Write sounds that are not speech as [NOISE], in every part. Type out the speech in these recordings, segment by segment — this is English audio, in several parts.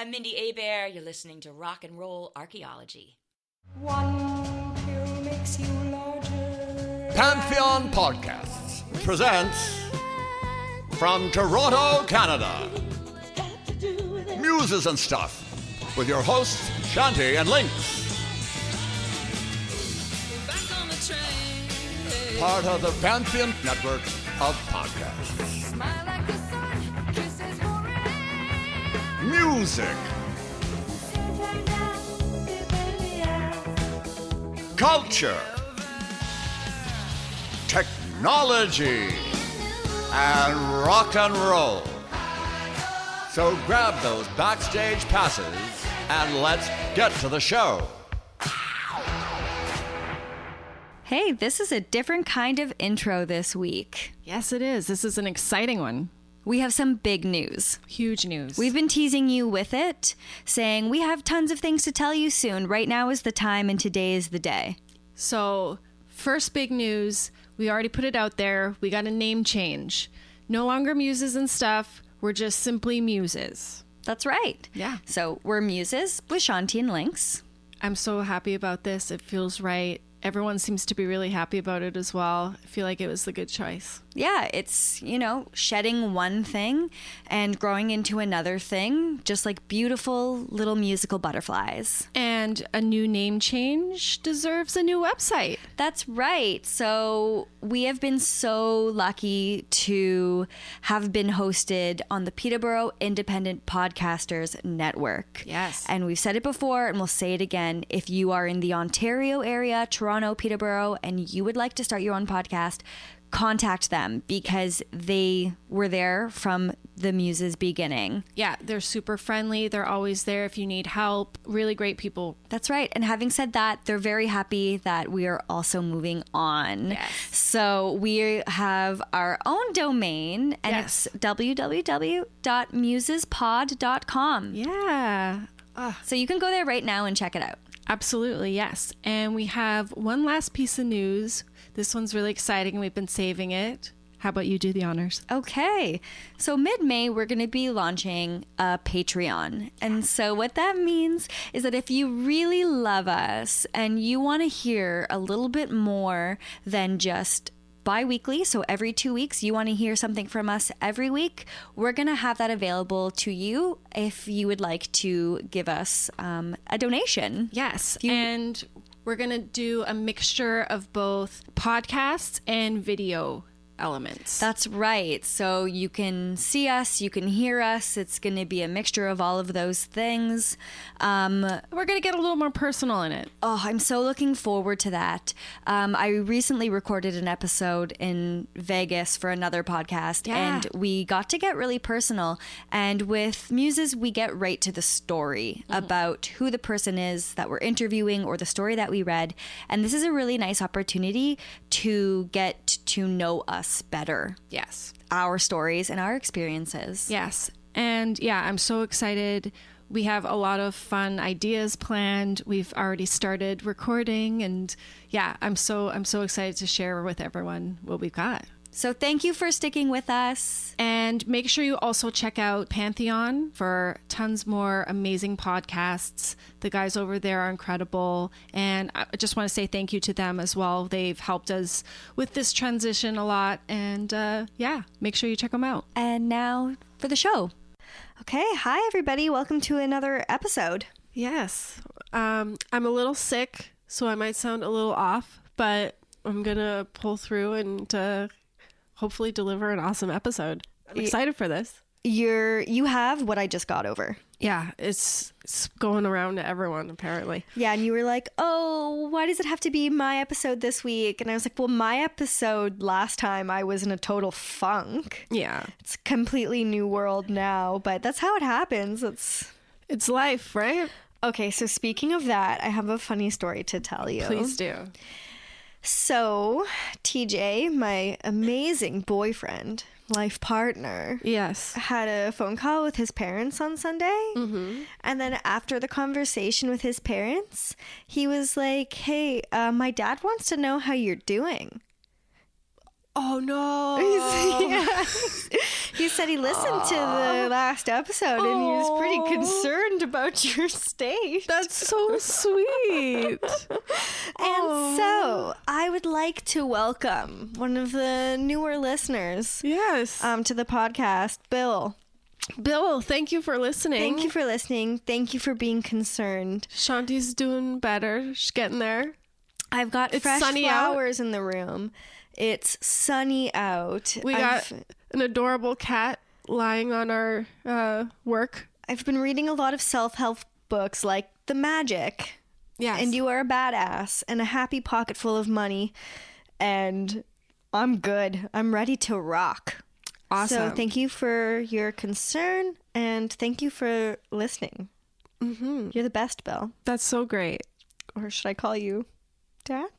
I'm Mindy Abear. You're listening to Rock and Roll Archaeology. One pill makes you larger. Pantheon Podcasts presents from Toronto, Canada, Muses and Stuff with your hosts Shanti and Lynx. Part of the Pantheon network of podcasts. Music, culture, technology, and rock and roll. So grab those backstage passes and let's get to the show. Hey, this is a different kind of intro this week. Yes, it is. This is an exciting one. We have some big news. Huge news. We've been teasing you with it, saying we have tons of things to tell you soon. Right now is the time, and today is the day. so, first big news. We already put it out there. We got a name change. No longer muses and stuff. We're just simply muses. That's right. Yeah. So we're muses with Shanti and Lynx. I'm so happy about this. It feels right. Everyone seems to be really happy about it as well. I feel like it was the good choice. Yeah, it's, you know, shedding one thing and growing into another thing, just like beautiful little musical butterflies. And a new name change deserves a new website. That's right. So we have been so lucky to have been hosted on the Peterborough Independent Podcasters Network. Yes. And we've said it before and we'll say it again. If you are in the Ontario area, Toronto, Peterborough, and you would like to start your own podcast, contact them because they were there from the Muses beginning. Yeah, they're super friendly. They're always there if you need help. Really great people. That's right. And having said that, they're very happy that we are also moving on. Yes. So we have our own domain and Yes. it's www.musespod.com. Yeah. So you can go there right now and check it out. Absolutely, yes. And we have one last piece of news. This one's really exciting. We've been saving it. How about you do the honors? Okay. So mid May, we're going to be launching a Patreon. And so what that means is that if you really love us and you want to hear a little bit more than just bi weekly, so every two weeks, you want to hear something from us every week, we're going to have that available to you if you would like to give us um, a donation. Yes. You- and we're going to do a mixture of both podcasts and video elements. That's right. So you can see us, you can hear us. It's going to be a mixture of all of those things. Um, we're going to get a little more personal in it. oh, I'm so looking forward to that. Um, I recently recorded an episode in Vegas for another podcast, Yeah. and we got to get really personal. And with Muses, we get right to the story about who the person is that we're interviewing or the story that we read. And this is a really nice opportunity to get to know us better Yes. our stories and our experiences. Yes. And yeah, I'm so excited. We have a lot of fun ideas planned. We've already started recording and yeah, I'm so I'm so excited to share with everyone what we've got. So thank you for sticking with us. And make sure you also check out Pantheon for tons more amazing podcasts. The guys over there are incredible. And I just want to say thank you to them as well. They've helped us with this transition a lot. And uh, yeah, make sure you check them out. And now for the show. Okay, hi everybody. Welcome to another episode. Yes. Um, I'm a little sick, so I might sound a little off, but I'm going to pull through and uh, hopefully deliver an awesome episode. I'm excited for this. You're you have what I just got over. Yeah, it's, it's going around to everyone, apparently. Yeah, and you were like, "Oh, why does it have to be my episode this week?" And I was like, "Well, my episode last time I was in a total funk. Yeah. It's completely new world now, but that's how it happens. It's It's life, right? Okay, so speaking of that, I have a funny story to tell you. Please do. So, TJ, my amazing boyfriend, life partner, Yes. had a phone call with his parents on Sunday. Mm-hmm. And then after the conversation with his parents, he was like, Hey, uh, my dad wants to know how you're doing. Oh no. [LAUGHS] Yeah. he said he listened to the last episode and he was pretty concerned about your state. That's so sweet. [LAUGHS] And so I would like to welcome one of the newer listeners yes. um, to the podcast, Bill. Bill, thank you for listening. Thank you for listening. Thank you for being concerned. Shanti's doing better. She's getting there. I've got It's fresh sunny out. flowers in the room. It's sunny out. We I've, got an adorable cat lying on our uh, work. I've been reading a lot of self-help books like The Magic. Yes. and you are a badass and a happy pocket full of money and i'm good i'm ready to rock Awesome. so thank you for your concern and thank you for listening mm-hmm. you're the best bill That's so great. or should i call you dad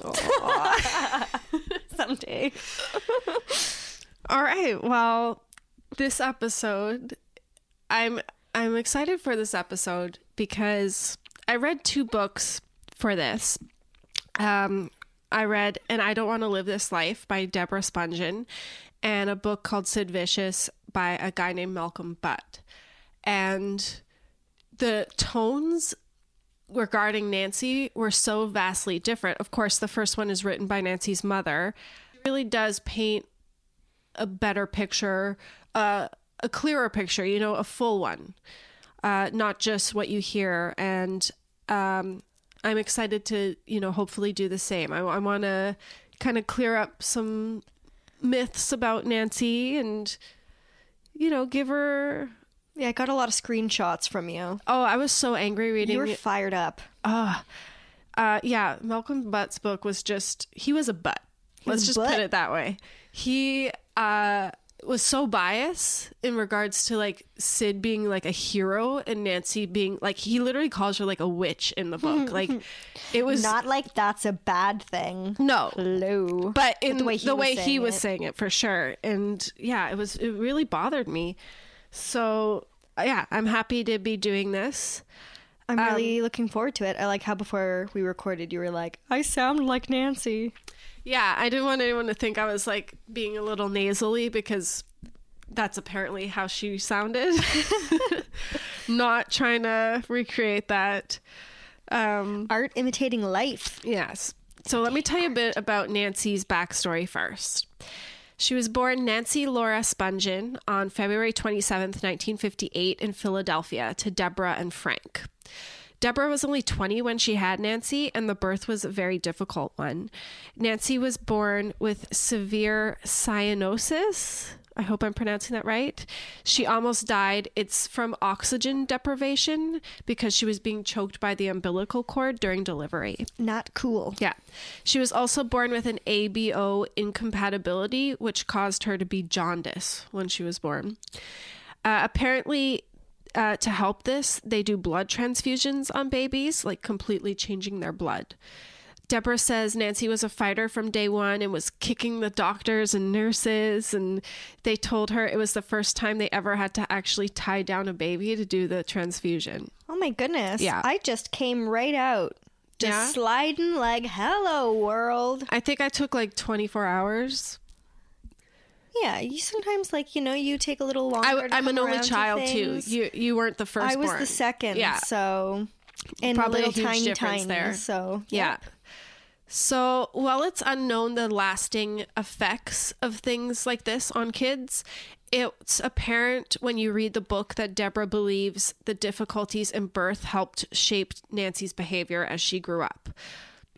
[LAUGHS] someday [LAUGHS] All right. Well, this episode, I'm I'm excited for this episode because I read two books for this. Um, I read "And I Don't Want to Live This Life" by Deborah Spungen, and a book called "Sid Vicious" by a guy named Malcolm Butt, and the tones regarding Nancy were so vastly different. Of course, the first one is written by Nancy's mother. It really does paint a better picture, uh, a clearer picture, you know, a full one, uh, not just what you hear. And um, I'm excited to, you know, hopefully do the same. I, I want to kind of clear up some myths about Nancy and, you know, give her. Yeah i got a lot of screenshots from you Oh, I was so angry reading. you were it. fired up Uh, yeah, Malcolm Butt's book was just he was a butt. Let's just butt. put it that way. He uh was so biased in regards to like Sid being like a hero and Nancy being like he literally calls her like a witch in the book. [LAUGHS] Like it was not like that's a bad thing no. hello But in the way he was he saying was saying it for sure. And yeah, it was it really bothered me. So yeah, I'm happy to be doing this. I'm Um, really looking forward to it. I like how before we recorded, you were like, "I sound like Nancy." Yeah, I didn't want anyone to think I was like being a little nasally because that's apparently how she sounded. [LAUGHS] [LAUGHS] Not trying to recreate that. Um, Art imitating life. yes. So let me tell you a bit about Nancy's backstory first. She was born Nancy Laura Spungen on February 27th, 1958, in Philadelphia to Deborah and Frank. Deborah was only 20 when she had Nancy, and the birth was a very difficult one. Nancy was born with severe cyanosis. I hope I'm pronouncing that right. She almost died. It's from oxygen deprivation because she was being choked by the umbilical cord during delivery. Not cool. Yeah. She was also born with an ABO incompatibility, which caused her to be jaundice when she was born. Uh, apparently, uh, to help this, they do blood transfusions on babies, like completely changing their blood. Deborah says Nancy was a fighter from day one and was kicking the doctors and nurses, and they told her it was the first time they ever had to actually tie down a baby to do the transfusion. Oh my goodness. Yeah. I just came right out. Just Yeah? sliding like, hello, world. I think I took like 24 hours. Yeah, you sometimes, like, you know, you take a little longer. I, I'm an only around to child too. You you weren't the first. I was the second. Yeah. So, and Probably a little huge tiny, difference tiny. there. So, Yeah. So while it's unknown the lasting effects of things like this on kids, it's apparent when you read the book that Deborah believes the difficulties in birth helped shape Nancy's behavior as she grew up.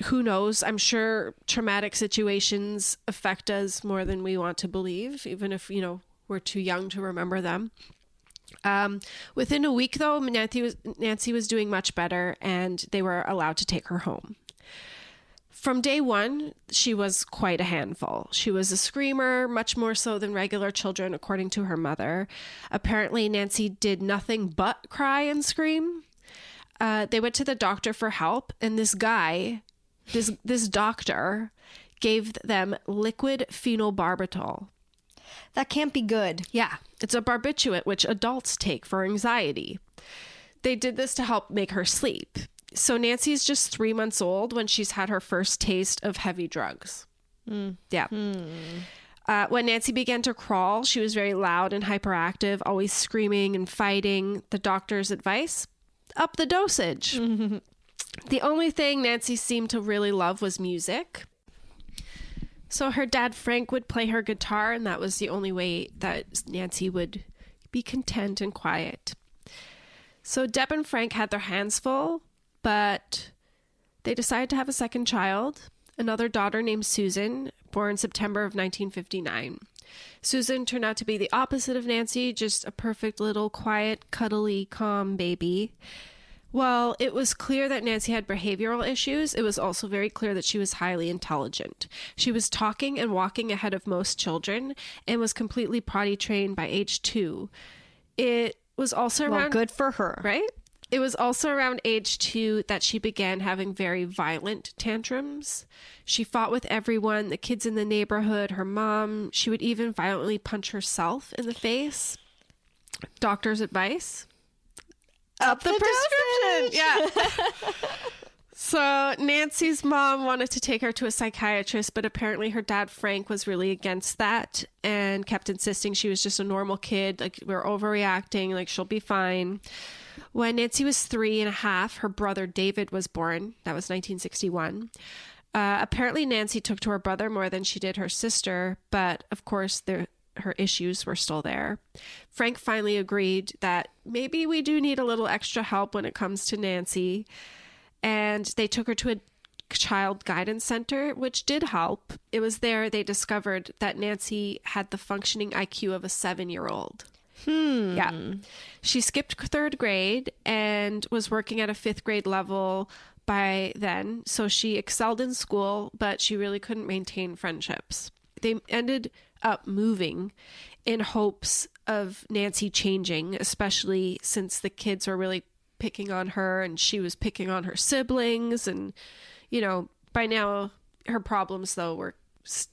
Who knows? I'm sure traumatic situations affect us more than we want to believe, even if, you know, we're too young to remember them. Um, within a week, though, Nancy was, Nancy was doing much better and they were allowed to take her home. From day one, she was quite a handful. She was a screamer, much more so than regular children, according to her mother. Apparently, Nancy did nothing but cry and scream. Uh, they went to the doctor for help, and this guy, this this doctor, gave them liquid phenobarbital. that can't be good. Yeah, it's a barbiturate which adults take for anxiety. They did this to help make her sleep. So Nancy's just three months old when she's had her first taste of heavy drugs. Yeah. Uh, Uh, when Nancy began to crawl, she was very loud and hyperactive, always screaming and fighting. The doctor's advice up the dosage. [LAUGHS] the only thing Nancy seemed to really love was music. So her dad, Frank, would play her guitar, and that was the only way that Nancy would be content and quiet. So Deb and Frank had their hands full, but they decided to have a second child, another daughter named Susan, born September of 1959. Susan turned out to be the opposite of Nancy, just a perfect little quiet, cuddly, calm baby. While it was clear that Nancy had behavioral issues, it was also very clear that she was highly intelligent. She was talking and walking ahead of most children and was completely potty trained by age two. It was also Well, around good for her. right? It was also around age two that she began having very violent tantrums. She fought with everyone, the kids in the neighborhood, her mom. She would even violently punch herself in the face. Doctor's advice Up the, prescription. Yeah. [LAUGHS] so Nancy's mom wanted to take her to a psychiatrist, but apparently her dad Frank was really against that and kept insisting she was just a normal kid. Like we're overreacting. Like she'll be fine. When Nancy was three and a half, her brother David was born. That was 1961. Uh, apparently, Nancy took to her brother more than she did her sister, but of course, there her issues were still there. Frank finally agreed that maybe we do need a little extra help when it comes to Nancy, and they took her to a child guidance center, which did help. It was there they discovered that Nancy had the functioning IQ of a seven year old. Hmm. Yeah. She skipped third grade and was working at a fifth grade level by then. So she excelled in school, but she really couldn't maintain friendships. They ended up moving in hopes of Nancy changing, especially since the kids were really picking on her and she was picking on her siblings. And, you know, by now her problems, though, were,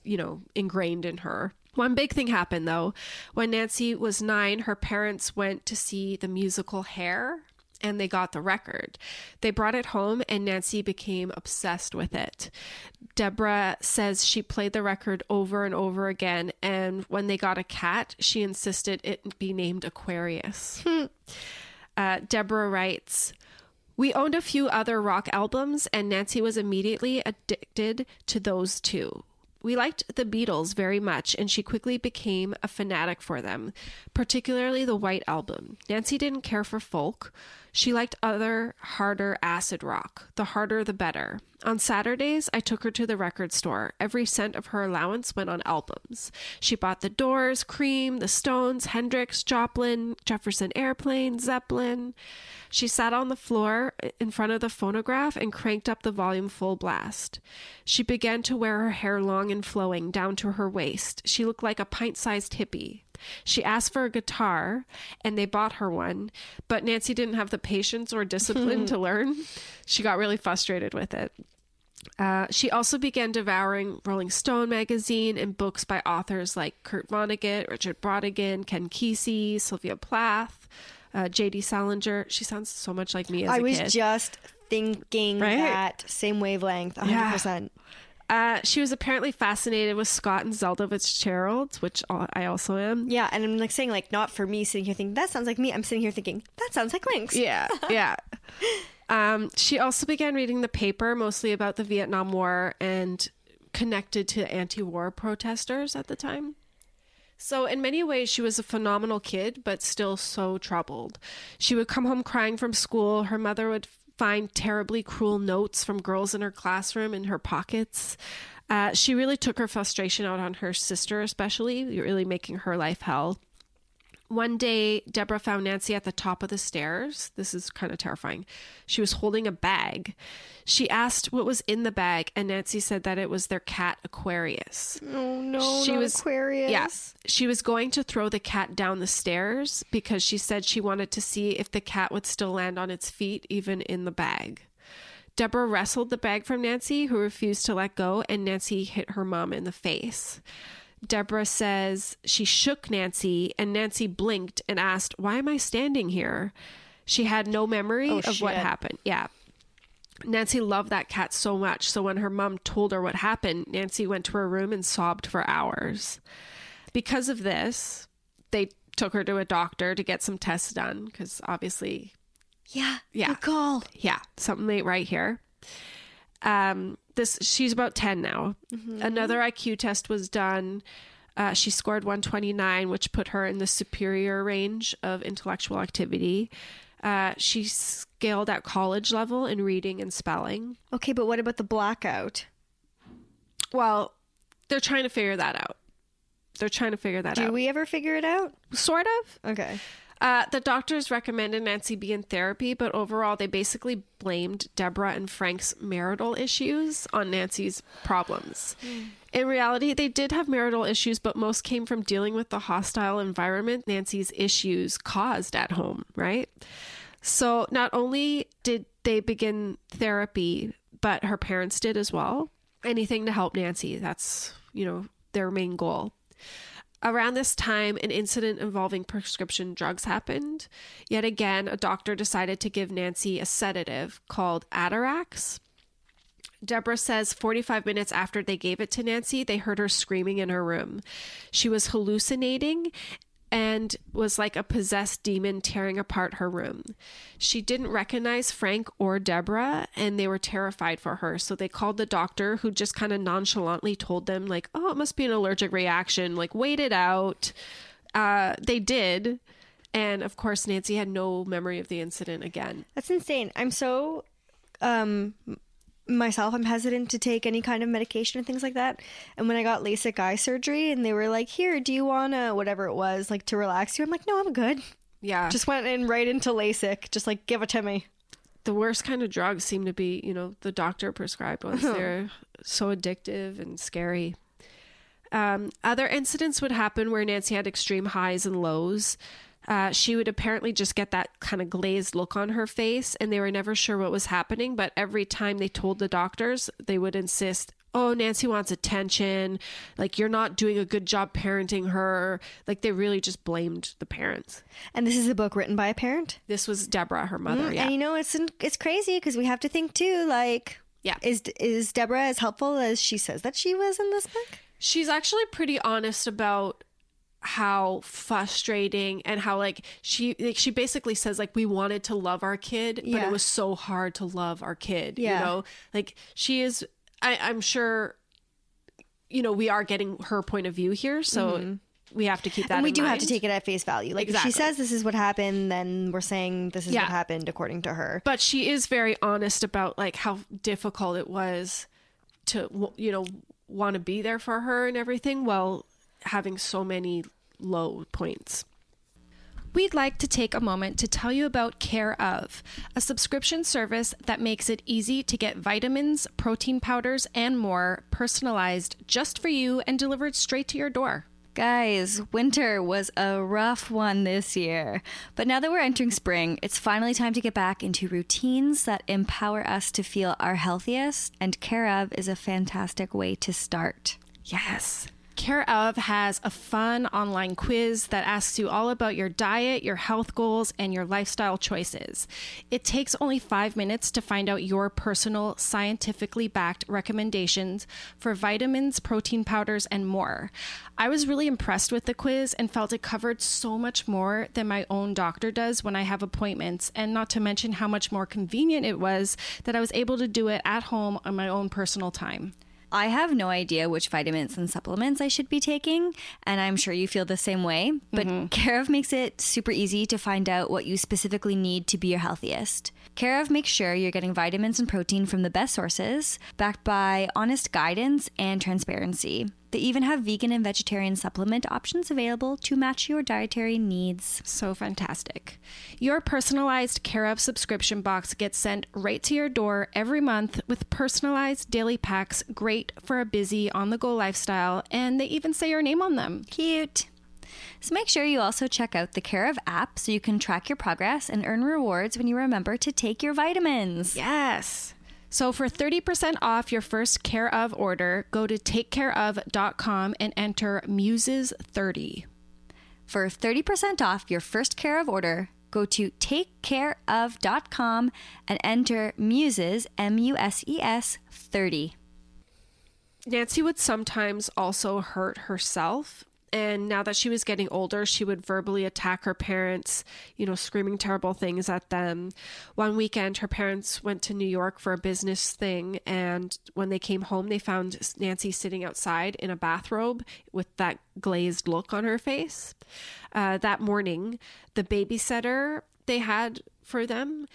you know, ingrained in her. One big thing happened though. When Nancy was nine, her parents went to see the musical Hair and they got the record. They brought it home and Nancy became obsessed with it. Deborah says she played the record over and over again. And when they got a cat, she insisted it be named Aquarius. [LAUGHS] uh, Deborah writes, we owned a few other rock albums, and Nancy was immediately addicted to those two. We liked the Beatles very much, and she quickly became a fanatic for them, particularly the White Album. Nancy didn't care for folk. She liked other, harder acid rock. The harder, the better. On Saturdays, I took her to the record store. Every cent of her allowance went on albums. She bought The Doors, Cream, The Stones, Hendrix, Joplin, Jefferson Airplane, Zeppelin. She sat on the floor in front of the phonograph and cranked up the volume full blast. She began to wear her hair long and flowing down to her waist. She looked like a pint sized hippie. She asked for a guitar and they bought her one, but Nancy didn't have the patience or discipline to [LAUGHS] learn. She got really frustrated with it. Uh, she also began devouring Rolling Stone magazine and books by authors like Kurt Vonnegut, Richard Brautigan, Ken Kesey, Sylvia Plath, uh, J.D. Salinger. She sounds so much like me as I a was kid. just thinking Right? that same wavelength, 100%. Uh, she was apparently fascinated with Scott and Zelda Fitzgerald, which I also am. Yeah, and I'm like saying, like, not for me sitting here thinking, that sounds like me. I'm sitting here thinking, that sounds like Lynx. Yeah, [LAUGHS] yeah. Um, she also began reading the paper, mostly about the Vietnam War and connected to anti war protesters at the time. So, in many ways, she was a phenomenal kid, but still so troubled. She would come home crying from school. Her mother would find terribly cruel notes from girls in her classroom in her pockets. Uh, she really took her frustration out on her sister, especially, really making her life hell. One day, Deborah found Nancy at the top of the stairs. This is kind of terrifying. She was holding a bag. She asked what was in the bag, and Nancy said that it was their cat Aquarius. Oh, no, She was- Aquarius. Yeah. She was going to throw the cat down the stairs because she said she wanted to see if the cat would still land on its feet, even in the bag. Deborah wrestled the bag from Nancy, who refused to let go, and Nancy hit her mom in the face. Deborah says she shook Nancy, and Nancy blinked and asked, Why am I standing here? She had no memory Oh, of what happened. Yeah. Nancy loved that cat so much. So when her mom told her what happened, Nancy went to her room and sobbed for hours. Because of this, they took her to a doctor to get some tests done because obviously Yeah. Yeah. Good call. yeah, something ain't right here. Um, this she's about ten now. Another IQ test was done. Uh, she scored 129, which put her in the superior range of intellectual activity. Uh, she scaled at college level in reading and spelling. Okay, but what about the blackout? Well, they're trying to figure that out. They're trying to figure that Do out. Do we ever figure it out? sort of. Okay. Uh, the doctors recommended Nancy be in therapy, but overall, they basically blamed Deborah and Frank's marital issues on Nancy's problems. In reality, they did have marital issues, but most came from dealing with the hostile environment Nancy's issues caused at home, right? So, not only did they begin therapy, but her parents did as well. Anything to help Nancy. That's, you know, their main goal. Around this time, an incident involving prescription drugs happened. Yet again, a doctor decided to give Nancy a sedative called Atarax. Deborah says 45 minutes after they gave it to Nancy, they heard her screaming in her room. She was hallucinating and was like a possessed demon tearing apart her room. She didn't recognize Frank or Deborah and they were terrified for her. So they called the doctor who just kind of nonchalantly told them like, "Oh, it must be an allergic reaction. Like wait it out." Uh they did. And of course Nancy had no memory of the incident again. That's insane. I'm so um myself I'm hesitant to take any kind of medication and things like that. And when I got LASIK eye surgery and they were like, "Here, do you want to whatever it was, like to relax you?" I'm like, "No, I'm good." Yeah. Just went in right into LASIK, just like give it to me. the worst kind of drugs seem to be, you know, the doctor prescribed ones. They're so addictive and scary. Um, other incidents would happen where Nancy had extreme highs and lows. Uh, she would apparently just get that kind of glazed look on her face, and they were never sure what was happening. But every time they told the doctors, they would insist, Oh, Nancy wants attention. Like, you're not doing a good job parenting her. Like, they really just blamed the parents. And this is a book written by a parent. This was Deborah, her mother. Yeah. And you know, it's it's crazy because we have to think too. Like, Yeah. is is Deborah as helpful as she says that she was in this book? she's actually pretty honest about how frustrating and how like she like she basically says like we wanted to love our kid but Yeah. it was so hard to love our kid Yeah. you know like she is I, i'm sure you know we are getting her point of view here so we have to keep that Mm-hmm. and we do have to take it at face value. Like, Exactly. if she says this is what happened, then we're saying this is Yeah. what happened according to her. but she is very honest about like how difficult it was to you know want to be there for her and everything while having so many low points We'd like to take a moment to tell you about Care of, a subscription service that makes it easy to get vitamins, protein powders, and more personalized just for you and delivered straight to your door. Guys, winter was a rough one this year. But now that we're entering spring, it's finally time to get back into routines that empower us to feel our healthiest, and Care of is a fantastic way to start. Yes. Care of has a fun online quiz that asks you all about your diet, your health goals, and your lifestyle choices. It takes only five minutes to find out your personal, scientifically backed recommendations for vitamins, protein powders, and more. I was really impressed with the quiz and felt it covered so much more than my own doctor does when I have appointments, and not to mention how much more convenient it was that I was able to do it at home on my own personal time. I have no idea which vitamins and supplements I should be taking, and I'm sure you feel the same way. But mm-hmm. Care of makes it super easy to find out what you specifically need to be your healthiest. Care of makes sure you're getting vitamins and protein from the best sources, backed by honest guidance and transparency. They even have vegan and vegetarian supplement options available to match your dietary needs. So fantastic. Your personalized Care of subscription box gets sent right to your door every month with personalized daily packs, great for a busy, on the go lifestyle, and they even say your name on them. Cute. So make sure you also check out the Care of app so you can track your progress and earn rewards when you remember to take your vitamins. Yes. So for 30% off your first Care of order, go to takecareof.com and enter Muses30. For 30% off your first Care of order, go to takecareof.com and enter muses m u s e s 30 Nancy would sometimes also hurt herself. And now that she was getting older, she would verbally attack her parents, you know, screaming terrible things at them. One weekend, her parents went to New York for a business thing. And when they came home, they found Nancy sitting outside in a bathrobe with that glazed look on her face. Uh, that morning, the babysitter they had for them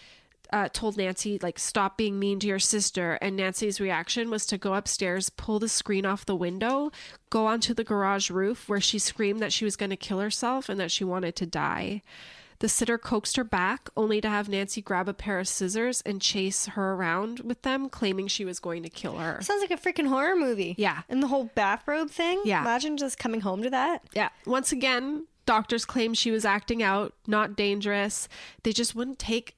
uh, told Nancy, like, stop being mean to your sister. And Nancy's reaction was to go upstairs, pull the screen off the window, go onto the garage roof where she screamed that she was going to kill herself and that she wanted to die. The sitter coaxed her back, only to have Nancy grab a pair of scissors and chase her around with them, claiming she was going to kill her. Sounds like a freaking horror movie. Yeah. And the whole bathrobe thing. Yeah. Imagine just coming home to that. Yeah. Once again, doctors claimed she was acting out, not dangerous. They just wouldn't take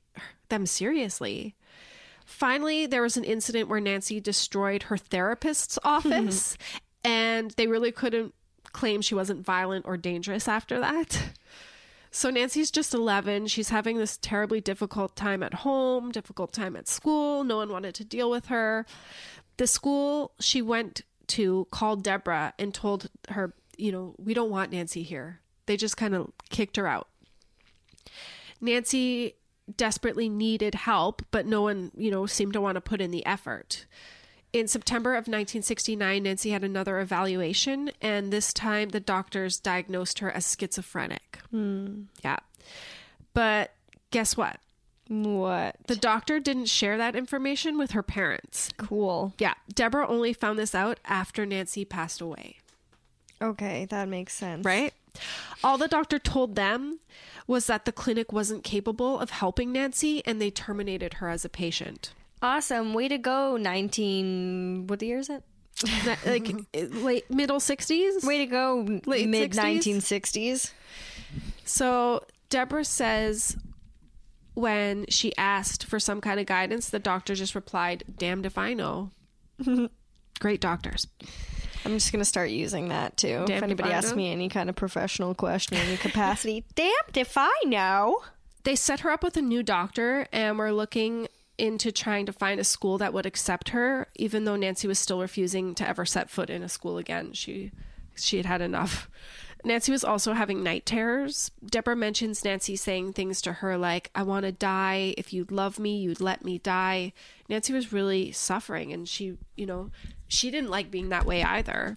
them seriously. Finally, there was an incident where Nancy destroyed her therapist's [LAUGHS] mm-hmm. office, and they really couldn't claim she wasn't violent or dangerous after that. So Nancy's just 11. She's having this terribly difficult time at home, difficult time at school. No one wanted to deal with her. The school she went to called Deborah and told her, you know, we don't want Nancy here. They just kind of kicked her out. Nancy desperately needed help, but no one, you know, seemed to want to put in the effort. In September of 1969, Nancy had another evaluation, and this time the doctors diagnosed her as schizophrenic. Hmm. Yeah. But guess what? What? The doctor didn't share that information with her parents. Cool. Yeah. Deborah only found this out after Nancy passed away. Okay, that makes sense. right? All the doctor told them was that the clinic wasn't capable of helping Nancy and they terminated her as a patient. Awesome. Way to go, 19. What the year is it? Like [LAUGHS] late middle 60s. Way to go, Late mid 1960s. So Deborah says when she asked for some kind of guidance, the doctor just replied, "Damned if I know." [LAUGHS] Great doctors. I'm just going to start using that too. Damned if anybody asks me any kind of professional question in any capacity, [LAUGHS] damned if I know. They set her up with a new doctor and we're looking into trying to find a school that would accept her, even though Nancy was still refusing to ever set foot in a school again. She she had had enough. Nancy was also having night terrors. Deborah mentions Nancy saying things to her like, I want to die. If you'd love me, you'd let me die. Nancy was really suffering and she, you know, she didn't like being that way either.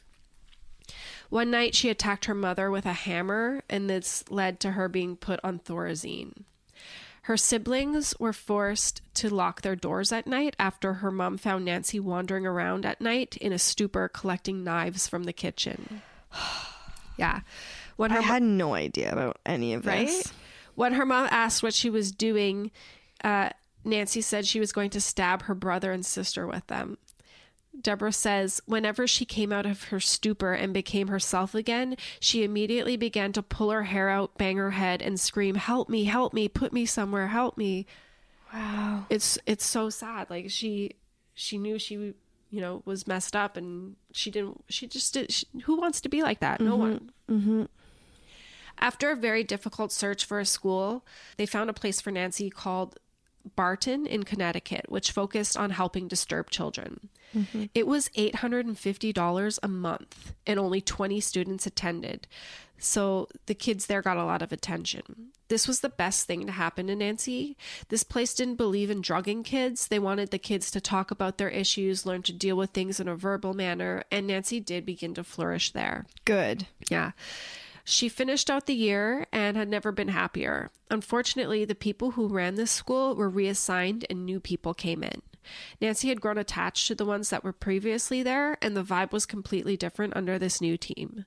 One night she attacked her mother with a hammer, and this led to her being put on Thorazine. Her siblings were forced to lock their doors at night after her mom found Nancy wandering around at night in a stupor collecting knives from the kitchen. [SIGHS] yeah. When her I mo- had no idea about any of right? this. When her mom asked what she was doing, uh, Nancy said she was going to stab her brother and sister with them. Deborah says, whenever she came out of her stupor and became herself again, she immediately began to pull her hair out, bang her head, and scream, Help me, help me, put me somewhere, help me. Wow. It's it's so sad. Like she she knew she you know was messed up and she didn't she just did she, who wants to be like that? No one. Mm-hmm. After a very difficult search for a school, they found a place for Nancy called Barton in Connecticut, which focused on helping disturbed children. Mm-hmm. It was $850 a month, and only 20 students attended. So the kids there got a lot of attention. This was the best thing to happen to Nancy. This place didn't believe in drugging kids. They wanted the kids to talk about their issues, learn to deal with things in a verbal manner, and Nancy did begin to flourish there. Good. Yeah. She finished out the year and had never been happier. Unfortunately, the people who ran this school were reassigned and new people came in. Nancy had grown attached to the ones that were previously there, and the vibe was completely different under this new team.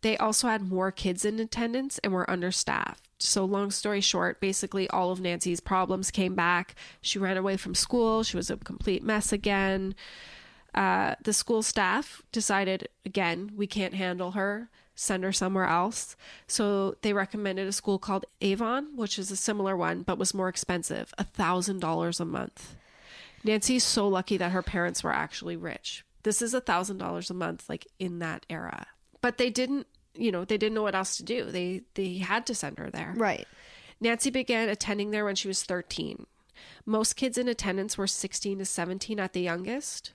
They also had more kids in attendance and were understaffed. So, long story short, basically all of Nancy's problems came back. She ran away from school, she was a complete mess again uh, the school staff decided again we can't handle her send her somewhere else so they recommended a school called avon which is a similar one but was more expensive a thousand dollars a month nancy's so lucky that her parents were actually rich this is a thousand dollars a month like in that era but they didn't you know they didn't know what else to do they they had to send her there Right. Nancy began attending there when she was 13. Most kids in attendance were 16 to 17 at the youngest.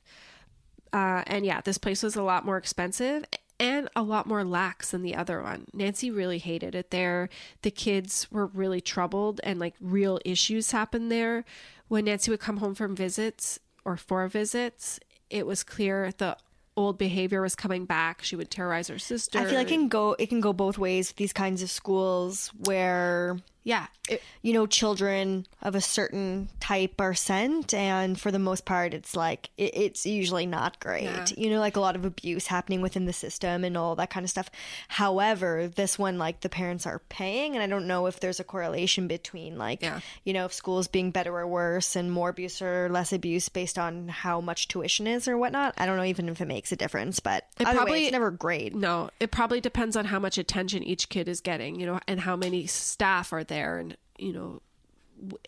Uh, and yeah, this place was a lot more expensive and a lot more lax than the other one. Nancy really hated it there. The kids were really troubled and like real issues happened there. When Nancy would come home from visits or for visits, it was clear the old behavior was coming back. She would terrorize her sister. I feel like it can go it can go both ways these kinds of schools where yeah, it, you know children of a certain type are sent and for the most part it's like it, it's usually not great. Yeah. you know like a lot of abuse happening within the system and all that kind of stuff. However this one like the parents are paying and i don't know if there's a correlation between like Yeah. you know if schools being better or worse and more abuse or less abuse based on how much tuition is or whatnot. I don't know even if it makes a difference but It either way, probably- it's never great. No, it probably depends on how much attention each kid is getting, you know, and how many staff are there and, you know,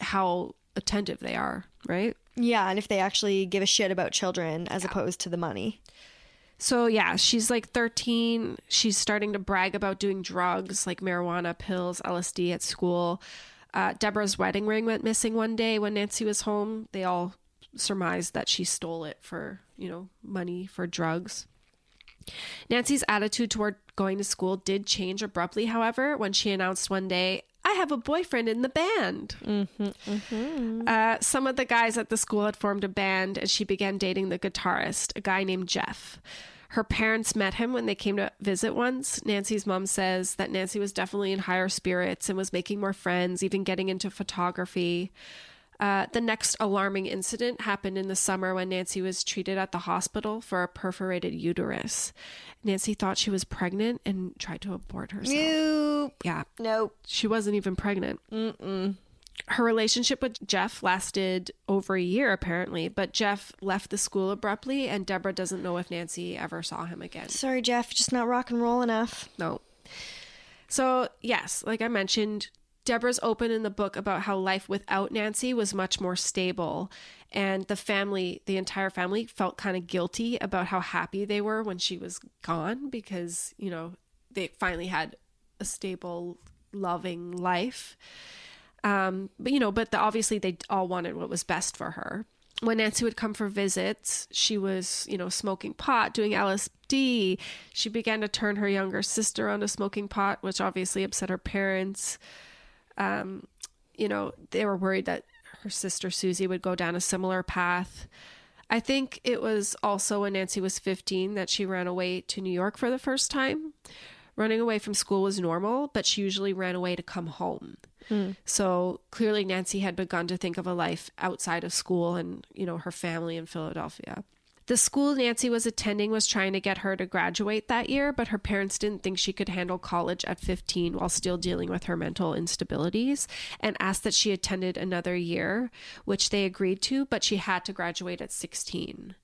how attentive they are, right? yeah and if they actually give a shit about children as opposed to the money So yeah, she's like 13. She's starting to brag about doing drugs like marijuana, pills, LSD at school. Uh, Deborah's wedding ring went missing one day when Nancy was home. They all surmised that she stole it for, you know, money for drugs. Nancy's attitude toward going to school did change abruptly, however, when she announced one day, I have a boyfriend in the band. Uh, some of the guys at the school had formed a band, and she began dating the guitarist, a guy named Jeff. Her parents met him when they came to visit once. Nancy's mom says that Nancy was definitely in higher spirits and was making more friends, even getting into photography. Uh, the next alarming incident happened in the summer when Nancy was treated at the hospital for a perforated uterus. Nancy thought she was pregnant and tried to abort herself. nope Yeah, nope she wasn't even pregnant. Mm-mm. Her relationship with Jeff lasted over a year, apparently, but Jeff left the school abruptly, and Deborah doesn't know if Nancy ever saw him again. sorry jeff just not rock and roll enough No. So, yes, like I mentioned, Deborah's open in the book about how life without Nancy was much more stable. And the family, the entire family, felt kind of guilty about how happy they were when she was gone because, you know, they finally had a stable, loving life. Um, but, you know, but the, obviously they all wanted what was best for her. When Nancy would come for visits, she was, you know, smoking pot, doing LSD. She began to turn her younger sister onto smoking pot, which obviously upset her parents. Um, you know, they were worried that her sister Susie would go down a similar path. I think it was also when Nancy was 15 that she ran away to New York for the first time. Running away from school was normal, but she usually ran away to come home. So clearly Nancy had begun to think of a life outside of school and, you know, her family in Philadelphia. The school Nancy was attending was trying to get her to graduate that year, but her parents didn't think she could handle college at 15 while still dealing with her mental instabilities and asked that she attended another year, which they agreed to, but she had to graduate at 16.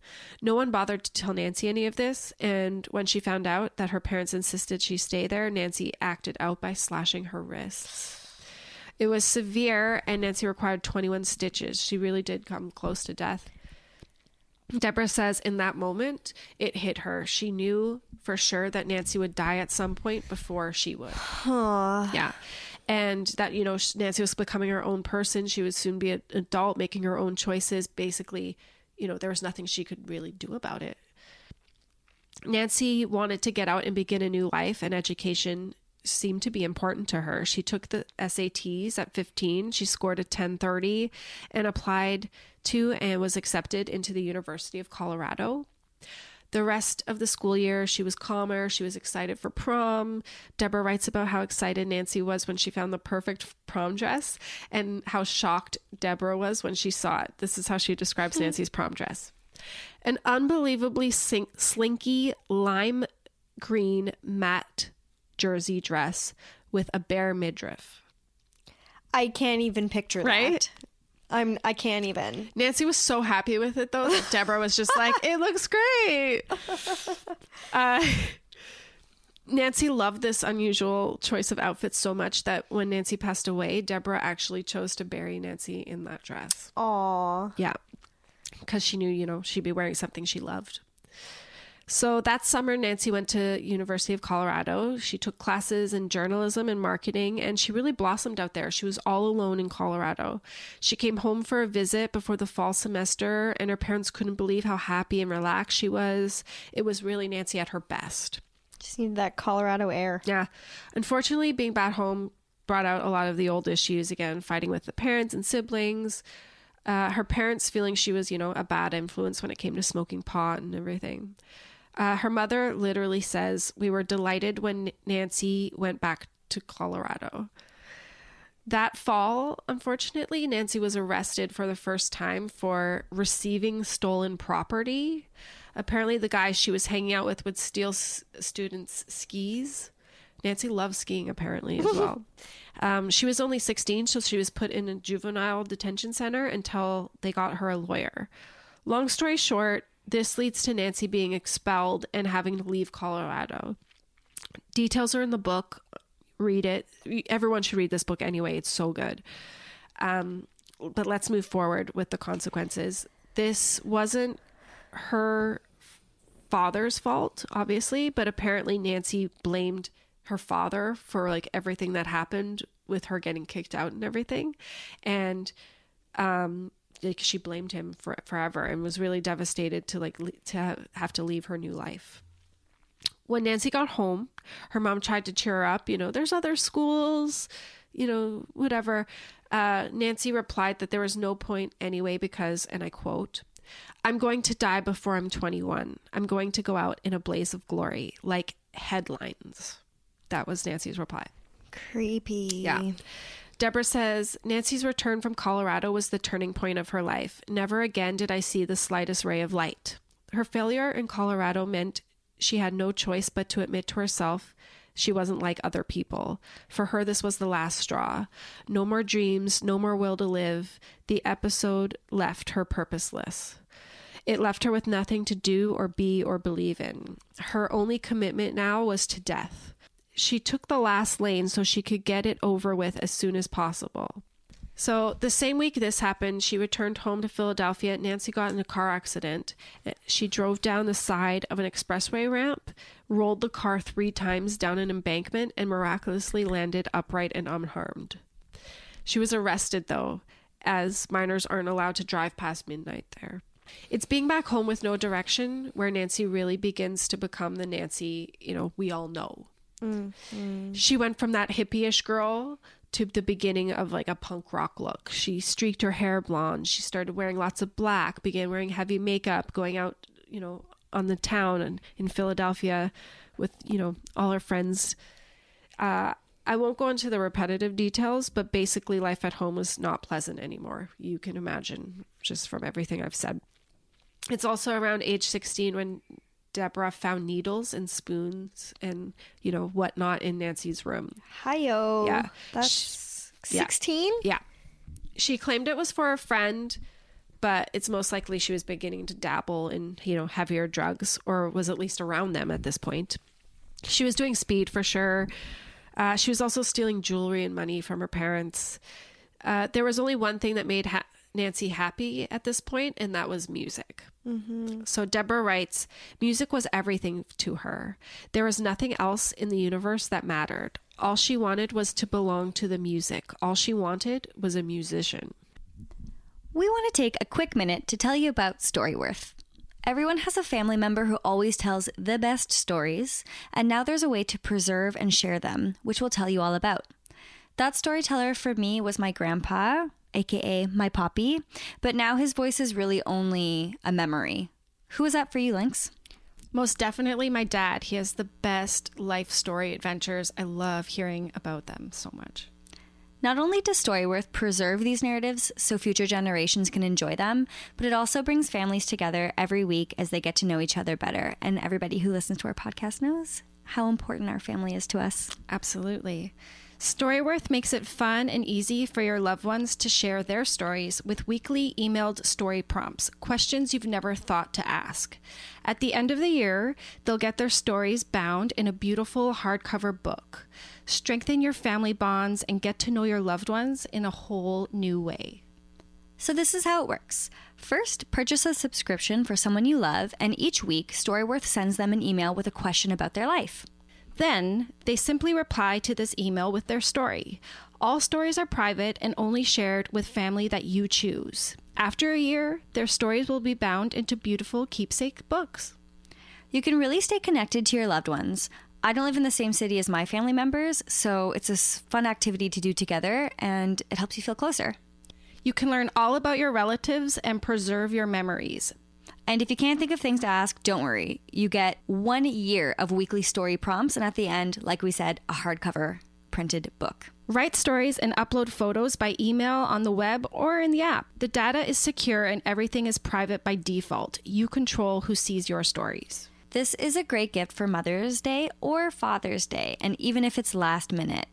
No one bothered to tell Nancy any of this, and when she found out that her parents insisted she stay there, Nancy acted out by slashing her wrists. It was severe, and Nancy required 21 stitches. She really did come close to death. Deborah says in that moment, it hit her. She knew for sure that Nancy would die at some point before she would. Yeah. And that, you know, Nancy was becoming her own person. She would soon be an adult, making her own choices. Basically, you know, there was nothing she could really do about it. Nancy wanted to get out and begin a new life, and education seemed to be important to her. She took the SATs at 15. She scored a 1030 and applied to and was accepted into the University of Colorado. The rest of the school year, she was calmer. She was excited for prom. Deborah writes about how excited Nancy was when she found the perfect prom dress and how shocked Deborah was when she saw it. This is how she describes hmm. Nancy's prom dress an unbelievably sink- slinky lime green matte jersey dress with a bare midriff. I can't even picture Right? that. I'm I can't even. Nancy was so happy with it though that Deborah was just like, "It looks great." [LAUGHS] Uh, Nancy loved this unusual choice of outfits so much that when Nancy passed away, Deborah actually chose to bury Nancy in that dress. Aw. Yeah. Because she knew, you know, she'd be wearing something she loved. So that summer, Nancy went to University of Colorado. She took classes in journalism and marketing, and she really blossomed out there. She was all alone in Colorado. She came home for a visit before the fall semester, and her parents couldn't believe how happy and relaxed she was. It was really Nancy at her best. Just need that Colorado air. Yeah. Unfortunately, being back home brought out a lot of the old issues again, fighting with the parents and siblings. Uh, her parents feeling she was, you know, a bad influence when it came to smoking pot and everything. Uh, her mother literally says, We were delighted when Nancy went back to Colorado. That fall, unfortunately, Nancy was arrested for the first time for receiving stolen property. Apparently, the guy she was hanging out with would steal s- students' skis. Nancy loves skiing, apparently, as [LAUGHS] well. um, she was only 16, so she was put in a juvenile detention center until they got her a lawyer. Long story short, this leads to Nancy being expelled and having to leave Colorado. Details are in the book. Read it. Everyone should read this book anyway. It's so good. Um, but let's move forward with the consequences. This wasn't her father's fault, obviously, but apparently Nancy blamed her father for like everything that happened with her getting kicked out and everything. And um like she blamed him for forever and was really devastated to like to have to leave her new life. When Nancy got home, her mom tried to cheer her up, you know, there's other schools, you know, whatever. Uh, Nancy replied that there was no point anyway because, and I quote, I'm going to die before I'm 21. I'm going to go out in a blaze of glory, like headlines. That was Nancy's reply. Creepy. Yeah. Deborah says Nancy's return from Colorado was the turning point of her life. Never again did I see the slightest ray of light. Her failure in Colorado meant she had no choice but to admit to herself she wasn't like other people. For her, this was the last straw. No more dreams, no more will to live. The episode left her purposeless. It left her with nothing to do or be or believe in. Her only commitment now was to death. She took the last lane so she could get it over with as soon as possible. So, the same week this happened, she returned home to Philadelphia. Nancy got in a car accident. She drove down the side of an expressway ramp, rolled the car three times down an embankment, and miraculously landed upright and unharmed. She was arrested, though, as minors aren't allowed to drive past midnight there. It's being back home with no direction where Nancy really begins to become the Nancy, you know, we all know. She went from that hippie-ish girl to the beginning of like a punk rock look. She streaked her hair blonde. She started wearing lots of black, began wearing heavy makeup, going out, you know, on the town and in Philadelphia with, you know, all her friends. Uh, I won't go into the repetitive details, but basically life at home was not pleasant anymore. You can imagine just from everything I've said. It's also around age 16 when Deborah found needles and spoons and, you know, whatnot in Nancy's room. Hiyo. Yeah. That's yeah. 16? Yeah. She claimed it was for a friend, but it's most likely she was beginning to dabble in, you know, heavier drugs or was at least around them at this point. She was doing speed for sure. Uh, she was also stealing jewelry and money from her parents. Uh, there was only one thing that made ha- Nancy happy at this point, and that was music. Mm-hmm. So Deborah writes Music was everything to her. There was nothing else in the universe that mattered. All she wanted was to belong to the music. All she wanted was a musician. We want to take a quick minute to tell you about Storyworth. Everyone has a family member who always tells the best stories, and now there's a way to preserve and share them, which we'll tell you all about. That storyteller for me was my grandpa, aka my poppy, but now his voice is really only a memory. Who was that for you, Lynx? Most definitely my dad. He has the best life story adventures. I love hearing about them so much. Not only does Storyworth preserve these narratives so future generations can enjoy them, but it also brings families together every week as they get to know each other better. And everybody who listens to our podcast knows how important our family is to us. Absolutely. Storyworth makes it fun and easy for your loved ones to share their stories with weekly emailed story prompts, questions you've never thought to ask. At the end of the year, they'll get their stories bound in a beautiful hardcover book. Strengthen your family bonds and get to know your loved ones in a whole new way. So, this is how it works. First, purchase a subscription for someone you love, and each week, Storyworth sends them an email with a question about their life. Then they simply reply to this email with their story. All stories are private and only shared with family that you choose. After a year, their stories will be bound into beautiful keepsake books. You can really stay connected to your loved ones. I don't live in the same city as my family members, so it's a fun activity to do together and it helps you feel closer. You can learn all about your relatives and preserve your memories. And if you can't think of things to ask, don't worry. You get one year of weekly story prompts, and at the end, like we said, a hardcover printed book. Write stories and upload photos by email on the web or in the app. The data is secure and everything is private by default. You control who sees your stories. This is a great gift for Mother's Day or Father's Day, and even if it's last minute.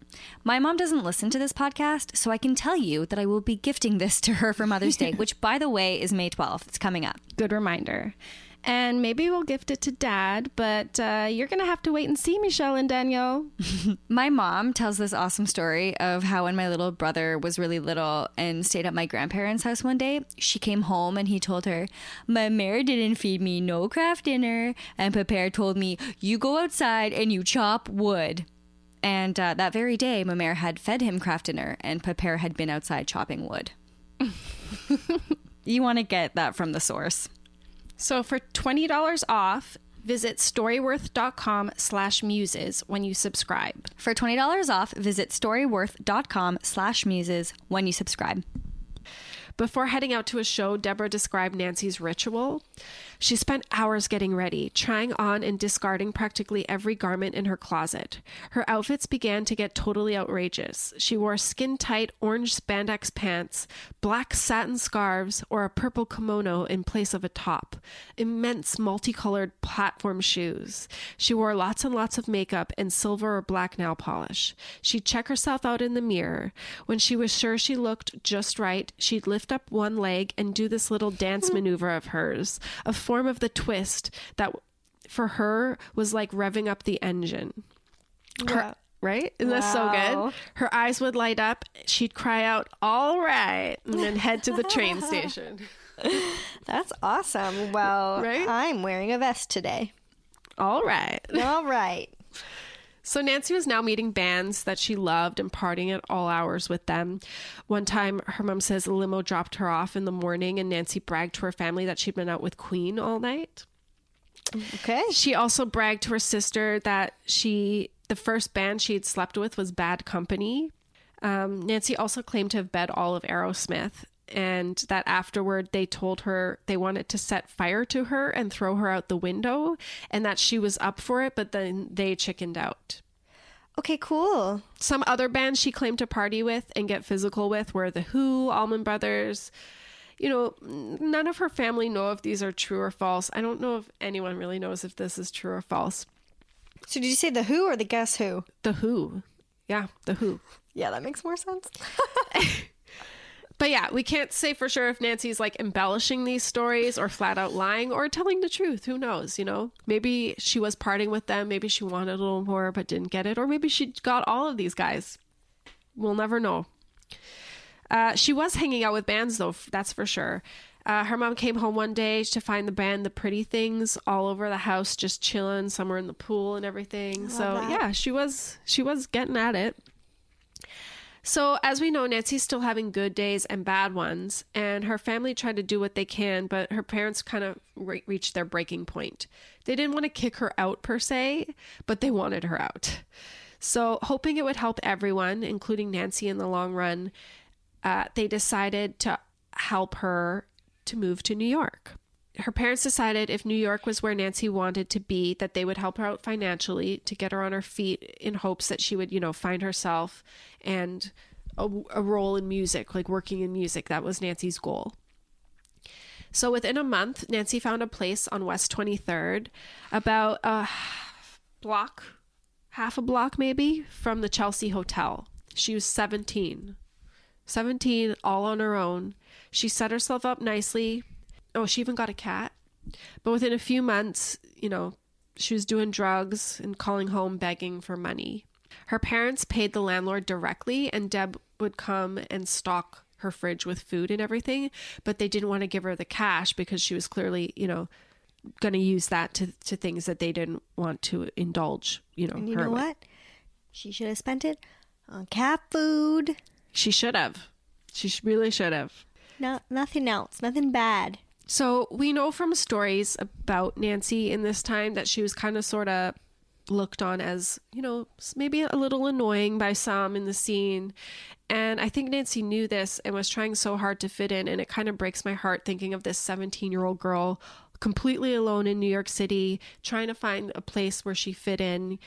My mom doesn't listen to this podcast, so I can tell you that I will be gifting this to her for Mother's Day, [LAUGHS] which, by the way, is May 12th. It's coming up. Good reminder. And maybe we'll gift it to dad, but uh, you're going to have to wait and see, Michelle and Daniel. [LAUGHS] My mom tells this awesome story of how when my little brother was really little and stayed at my grandparents' house one day, she came home and he told her, My mare didn't feed me no Kraft Dinner. And Papa told me, You go outside and you chop wood. And uh, that very day, my mare had fed him Kraft Dinner and Papa had been outside chopping wood. [LAUGHS] you want to get that from the source. So for $20 off, visit storyworth.com slash muses when you subscribe. For $20 off, visit storyworth.com slash muses when you subscribe. Before heading out to a show, Deborah described Nancy's ritual. She spent hours getting ready, trying on and discarding practically every garment in her closet. Her outfits began to get totally outrageous. She wore skin tight orange spandex pants, black satin scarves, or a purple kimono in place of a top, immense multicolored platform shoes. She wore lots and lots of makeup and silver or black nail polish. She'd check herself out in the mirror. When she was sure she looked just right, she'd lift up one leg and do this little dance hmm. maneuver of hers, a form of the twist that for her was like revving up the engine. Her- right? Isn't that so good? Her eyes would light up. She'd cry out, All right, and then head to the train [LAUGHS] station. That's awesome. Well, Right? I'm wearing a vest today. All right. All right. So Nancy was now meeting bands that she loved and partying at all hours with them. One time, her mom says a limo dropped her off in the morning, and Nancy bragged to her family that she'd been out with Queen all night. Okay. She also bragged to her sister that she the first band she had slept with was Bad Company. Um, Nancy also claimed to have bed all of Aerosmith, and that afterward they told her they wanted to set fire to her and throw her out the window, and that she was up for it, but then they chickened out. Okay, cool. Some other bands she claimed to party with and get physical with were The Who, Allman Brothers. You know, none of her family know if these are true or false. I don't know if anyone really knows if this is true or false. So did you say the Who or the Guess Who? The Who. Yeah, The Who. Yeah, that makes more sense. [LAUGHS] But yeah, we can't say for sure if Nancy's like embellishing these stories or flat out lying or telling the truth. Who knows, you know? Maybe she was parting with them. Maybe she wanted a little more but didn't get it. Or maybe she got all of these guys. We'll never know. Uh, she was hanging out with bands, though, that's for sure. Uh, her mom came home one day to find the band The Pretty Things all over the house, just chilling somewhere in the pool and everything. So that. yeah, she was she was getting at it. So, as we know, Nancy's still having good days and bad ones, and her family tried to do what they can, but her parents kind of re- reached their breaking point. They didn't want to kick her out per se, but they wanted her out. So, hoping it would help everyone, including Nancy in the long run, uh, they decided to help her to move to New York. Her parents decided if New York was where Nancy wanted to be, that they would help her out financially to get her on her feet in hopes that she would, you know, find herself and a, a role in music, like working in music. That was Nancy's goal. So within a month, Nancy found a place on West 23rd, about a block, half a block maybe, from the Chelsea Hotel. She was 17. 17, all on her own. She set herself up nicely. Oh, she even got a cat. But within a few months, you know, she was doing drugs and calling home begging for money. Her parents paid the landlord directly, and Deb would come and stock her fridge with food and everything, but they didn't want to give her the cash because she was clearly, you know, going to use that to, to things that they didn't want to indulge, you know, And you know with. what? She should have spent it on cat food. She should have. She really should have. No, nothing else. Nothing bad. So we know from stories about Nancy in this time that she was kind of sort of looked on as, you know, maybe a little annoying by some in the scene. And I think Nancy knew this and was trying so hard to fit in. And it kind of breaks my heart thinking of this 17 year old girl completely alone in New York City, trying to find a place where she fit in.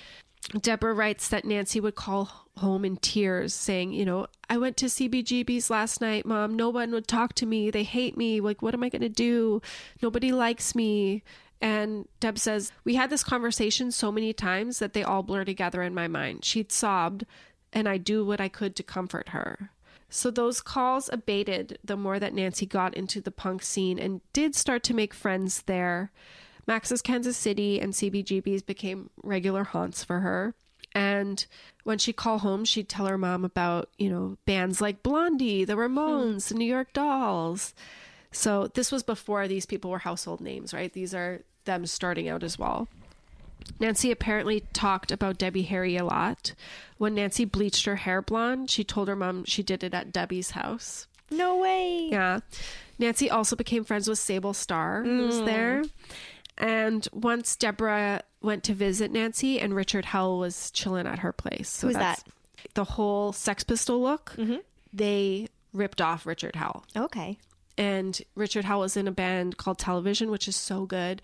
Deborah writes that Nancy would call home in tears, saying, You know, I went to CBGB's last night, mom. No one would talk to me. They hate me. Like, what am I going to do? Nobody likes me. And Deb says, We had this conversation so many times that they all blur together in my mind. She'd sobbed, and I do what I could to comfort her. So those calls abated the more that Nancy got into the punk scene and did start to make friends there. Max's Kansas City and CBGB's became regular haunts for her. And when she'd call home, she'd tell her mom about, you know, bands like Blondie, the Ramones, the New York Dolls. So this was before these people were household names, right? These are them starting out as well. Nancy apparently talked about Debbie Harry a lot. When Nancy bleached her hair blonde, she told her mom she did it at Debbie's house. No way. Yeah. Nancy also became friends with Sable Starr, who was mm. there. And once Deborah went to visit Nancy, and Richard Hell was chilling at her place. So Who's that? The whole Sex Pistol look, mm-hmm. they ripped off Richard Hell. Okay. and Richard Hell was in a band called Television, which is so good.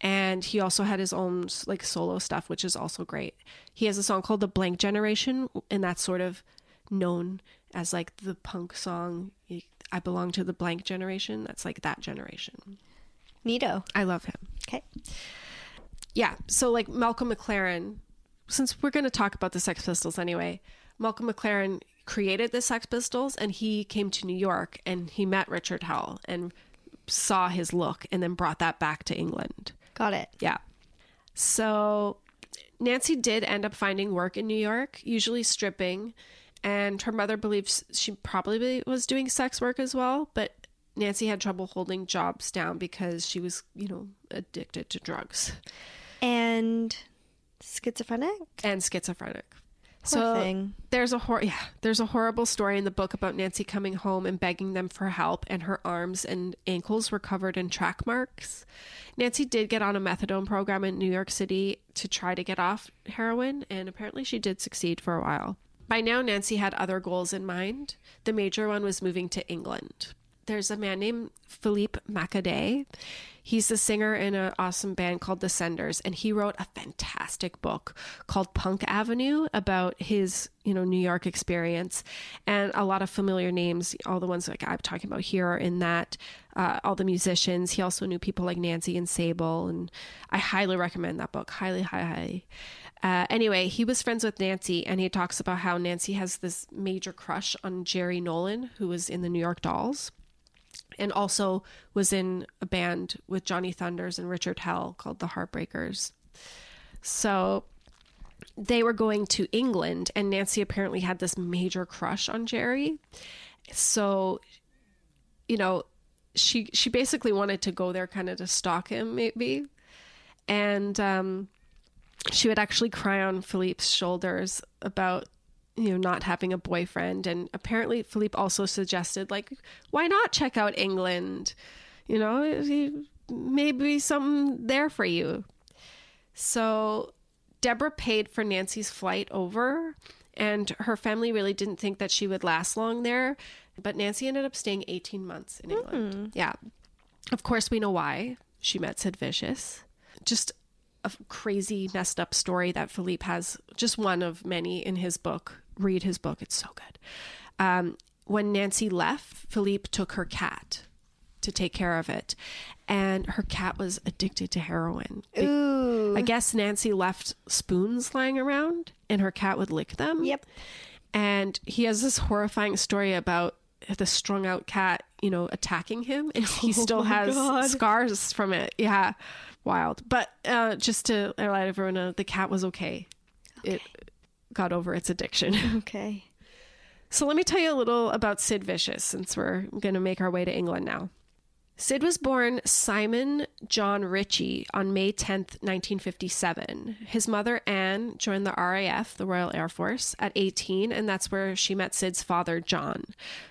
And he also had his own like solo stuff, which is also great. He has a song called The Blank Generation, and that's sort of known as like the punk song. I belong to the blank generation. That's like that generation. Neato. I love him. Okay. Yeah. So like Malcolm McLaren, since we're going to talk about the Sex Pistols anyway, Malcolm McLaren created the Sex Pistols and he came to New York and he met Richard Hell and saw his look and then brought that back to England. Got it. Yeah. So Nancy did end up finding work in New York, usually stripping, and her mother believes she probably was doing sex work as well, but Nancy had trouble holding jobs down because she was, you know, addicted to drugs And schizophrenic? and schizophrenic. Poor thing. there's a hor- yeah, there's a horrible story in the book about Nancy coming home and begging them for help, and her arms and ankles were covered in track marks. Nancy did get on a methadone program in New York City to try to get off heroin, and apparently she did succeed for a while. By now, Nancy had other goals in mind. The major one was moving to England. There's a man named Philippe Marcadé. He's a singer in an awesome band called The Senders, and he wrote a fantastic book called Punk Avenue about his, you know, New York experience. And a lot of familiar names, all the ones like I'm talking about here, are in that. Uh, all the musicians. He also knew people like Nancy and Sable, and I highly recommend that book. Highly, highly, highly. Uh, anyway, he was friends with Nancy, and he talks about how Nancy has this major crush on Jerry Nolan, who was in the New York Dolls and also was in a band with Johnny Thunders and Richard Hell called the Heartbreakers. So they were going to England, and Nancy apparently had this major crush on Jerry. So, you know, she she basically wanted to go there, kind of to stalk him, maybe. And um, she would actually cry on Philippe's shoulders about you know not having a boyfriend. And apparently philippe also suggested like why not check out england? You know maybe something there for you. So deborah paid for nancy's flight over and her family really didn't think that she would last long there. But nancy ended up staying 18 months in england. Hmm. Yeah. Of course we know why she met sid vicious. Just a crazy messed up story that Philippe has just one of many in his book. Read his book, it's so good. Um, when Nancy left, Philippe took her cat to take care of it, and her cat was addicted to heroin. Ooh. I guess Nancy left spoons lying around, and her cat would lick them. Yep. And he has this horrifying story about the strung out cat, you know, attacking him, and he [LAUGHS] still has scars from it. Yeah, wild. But uh, just to let everyone know, the cat was okay. It got over its addiction. [LAUGHS] Okay. So let me tell you a little about Sid Vicious since we're going to make our way to England now. Sid was born Simon John Ritchie on May 10th, 1957. His mother, Anne, joined the RAF, the Royal Air Force, at 18, and that's where she met Sid's father, John.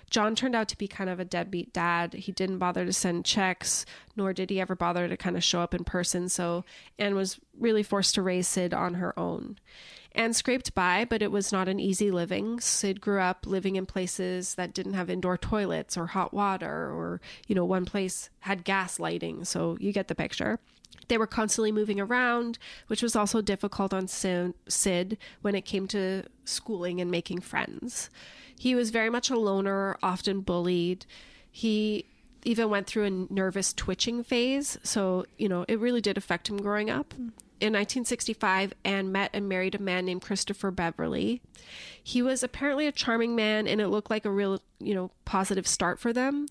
John turned out to be kind of a deadbeat dad. He didn't bother to send checks, nor did he ever bother to kind of show up in person, so Anne was really forced to raise Sid on her own. Anne scraped by, but it was not an easy living. Sid grew up living in places that didn't have indoor toilets or hot water, or, you know, one place had gas lighting. So you get the picture. They were constantly moving around, which was also difficult on Sid when it came to schooling and making friends. He was very much a loner, often bullied. He even went through a nervous twitching phase. So, you know, it really did affect him growing up. In 1965, Anne met and married a man named Christopher Beverly. He was apparently a charming man, and it looked like a real, you know, positive start for them.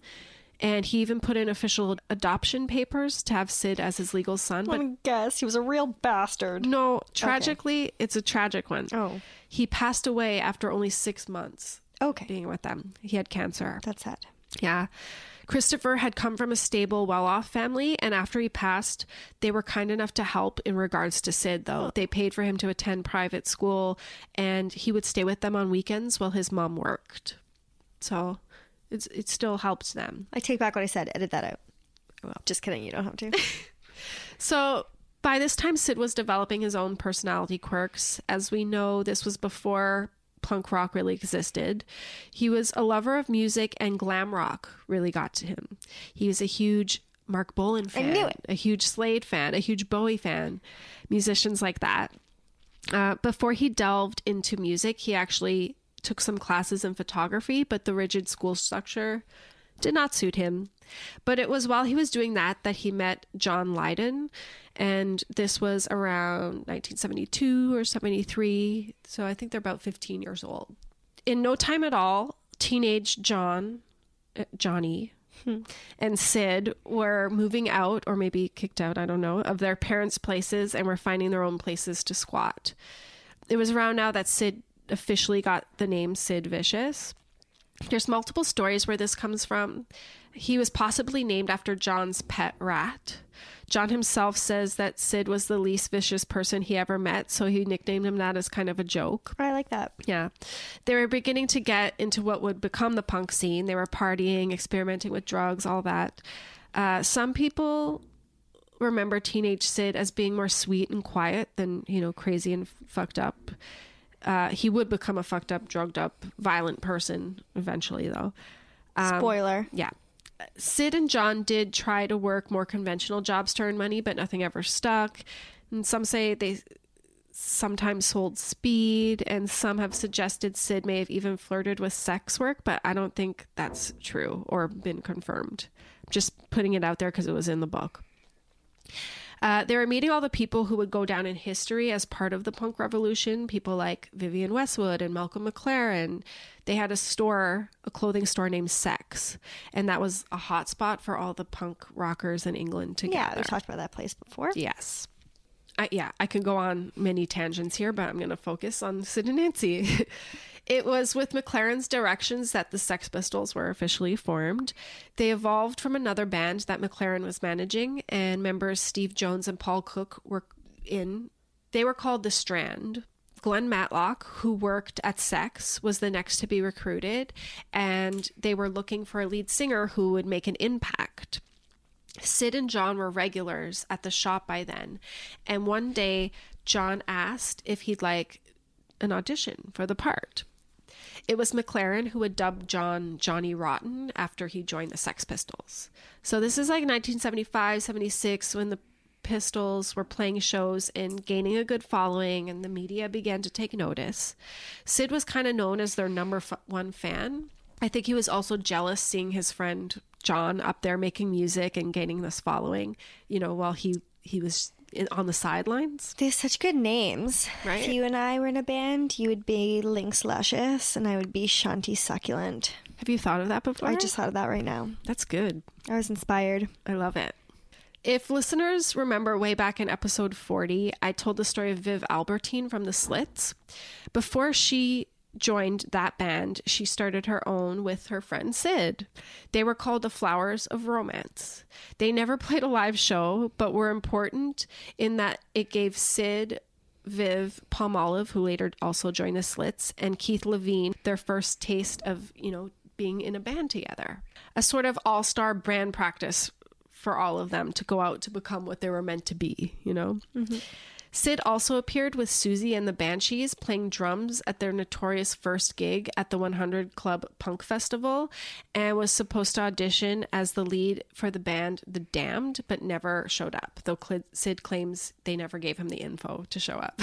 And he even put in official adoption papers to have Sid as his legal son. But guess he was a real bastard. no, tragically, it's a tragic one. Oh. He passed away after only six months Okay. being with them. He had cancer. That's sad. Yeah. Christopher had come from a stable, well off family, and after he passed, they were kind enough to help in regards to Sid, though. They paid for him to attend private school, and he would stay with them on weekends while his mom worked. So it's, it still helped them. I take back what I said. Edit that out. Just kidding. You don't have to. [LAUGHS] [LAUGHS] So by this time, Sid was developing his own personality quirks. As we know, this was before punk rock really existed. He was a lover of music, and glam rock really got to him. He was a huge Marc Bolan fan, knew it. a huge Slade fan, a huge Bowie fan, musicians like that. Uh, before he delved into music, he actually took some classes in photography, but the rigid school structure did not suit him. But it was while he was doing that that he met John Lydon, and this was around 1972 or 73. So I think they're about 15 years old. In no time at all, teenage John, uh, Johnny, and Sid were moving out, or maybe kicked out, I don't know, of their parents' places and were finding their own places to squat. It was around now that Sid officially got the name Sid Vicious. There's multiple stories where this comes from. He was possibly named after John's pet rat. John himself says that Sid was the least vicious person he ever met, so he nicknamed him that as kind of a joke. I like that. Yeah. They were beginning to get into what would become the punk scene. They were partying, experimenting with drugs, all that. Uh, some people remember teenage Sid as being more sweet and quiet than, you know, crazy and f- fucked up. Uh, he would become a fucked up, drugged up, violent person eventually, though. Um, Spoiler. Yeah. Sid and John did try to work more conventional jobs to earn money, but nothing ever stuck. And some say they sometimes sold speed, and some have suggested Sid may have even flirted with sex work, but I don't think that's true or been confirmed. Just putting it out there because it was in the book. Uh, they were meeting all the people who would go down in history as part of the punk revolution, people like Vivienne Westwood and Malcolm McLaren. They had a store, a clothing store named Sex, and that was a hot spot for all the punk rockers in England together. Yeah, we talked about that place before. Yes. I, yeah, I could go on many tangents here, but I'm going to focus on Sid and Nancy. [LAUGHS] it was with McLaren's directions that the Sex Pistols were officially formed. They evolved from another band that McLaren was managing, and members Steve Jones and Paul Cook were in. They were called The Strand. Glenn Matlock, who worked at Sex, was the next to be recruited, and they were looking for a lead singer who would make an impact. Sid and John were regulars at the shop by then, and one day John asked if he'd like an audition for the part. It was McLaren who had dubbed John Johnny Rotten after he joined the Sex Pistols. So this is like 1975, 76 when the Pistols were playing shows and gaining a good following, and the media began to take notice. Sid was kind of known as their number one fan. I think he was also jealous seeing his friend John up there making music and gaining this following, you know, while he he was in, on the sidelines. They have such good names. Right? If you and I were in a band, you would be Lynx Luscious and I would be Shanti Succulent. Have you thought of that before? I just thought of that right now. That's good. I was inspired. I love it. If listeners remember way back in episode 40, I told the story of Viv Albertine from the Slits. Before she joined that band, she started her own with her friend Sid. They were called the Flowers of Romance. They never [LAUGHS] played a live show, but were important in that it gave Sid, Viv, Palmolive, who later also joined the Slits, and Keith Levene their first taste of, you know, being in a band together. A sort of all star brand practice for all of them to go out to become what they were meant to be, you know? Mm-hmm. Sid also appeared with Siouxsie and the Banshees playing drums at their notorious first gig at the 100 Club Punk Festival and was supposed to audition as the lead for the band The Damned, but never showed up, though Sid claims they never gave him the info to show up.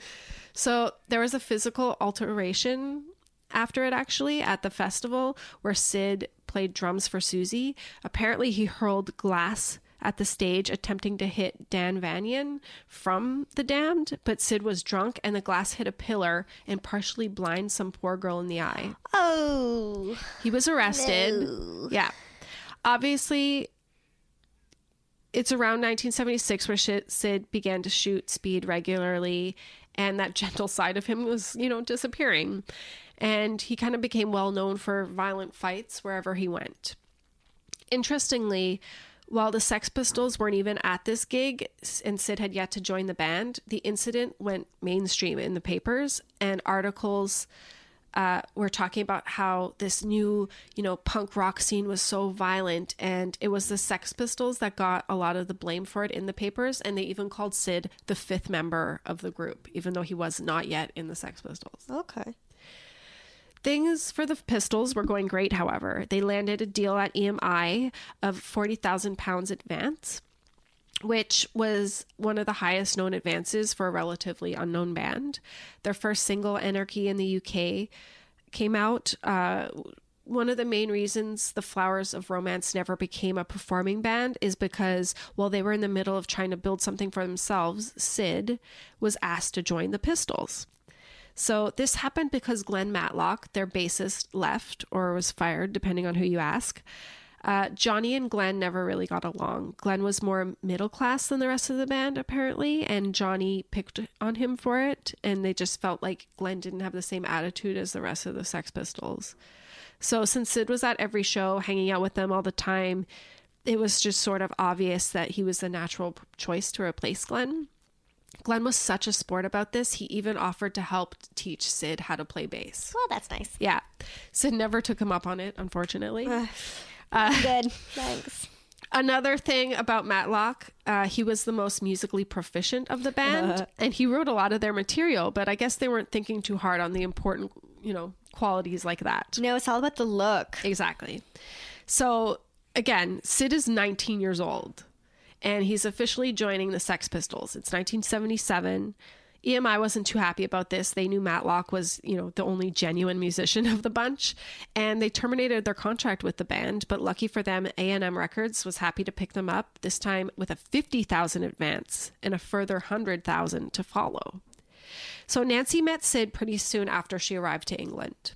[LAUGHS] so there was a physical alteration after it actually at the festival where Sid played drums for Siouxsie. Apparently, he hurled glass at the stage attempting to hit Dan Vanian from The Damned, but Sid was drunk and the glass hit a pillar and partially blind some poor girl in the eye. Oh. He was arrested. Yeah. Obviously, it's around 1976 where Sid began to shoot speed regularly, and that gentle side of him was, you know, disappearing. And he kind of became well known for violent fights wherever he went. Interestingly, while the Sex Pistols weren't even at this gig and Sid had yet to join the band, the incident went mainstream in the papers and articles uh, were talking about how this new, you know, punk rock scene was so violent, and it was the Sex Pistols that got a lot of the blame for it in the papers, and they even called Sid the fifth member of the group, even though he was not yet in the Sex Pistols. Okay. Things for the Pistols were going great, however. They landed a deal at EMI of 40,000 pounds advance, which was one of the highest known advances for a relatively unknown band. Their first single, Anarchy in the UK, came out. Uh, one of the main reasons the Flowers of Romance never became a performing band is because while they were in the middle of trying to build something for themselves, Sid was asked to join the Pistols. So this happened because Glenn Matlock, their bassist, left or was fired, depending on who you ask. Uh, Johnny and Glenn never really got along. Glenn was more middle class than the rest of the band, apparently, and Johnny picked on him for it. And they just felt like Glenn didn't have the same attitude as the rest of the Sex Pistols. So since Sid was at every show, hanging out with them all the time, it was just sort of obvious that he was the natural choice to replace Glenn. Glenn was such a sport about this, he even offered to help teach Sid how to play bass. Well, that's nice. Yeah. Sid never took him up on it, unfortunately. [LAUGHS] Good. Thanks. Another thing about Matlock, uh, he was the most musically proficient of the band, and he wrote a lot of their material, but I guess they weren't thinking too hard on the important, you know, qualities like that. No, it's all about the look. Exactly. So again, Sid is 19 years old and he's officially joining the Sex Pistols. It's 1977. EMI wasn't too happy about this. They knew Matlock was, you know, the only genuine musician [LAUGHS] of the bunch, and they terminated their contract with the band. But lucky for them, A&M Records was happy to pick them up. This time with a 50,000 advance and a further 100,000 to follow. So Nancy met Sid pretty soon after she arrived to England.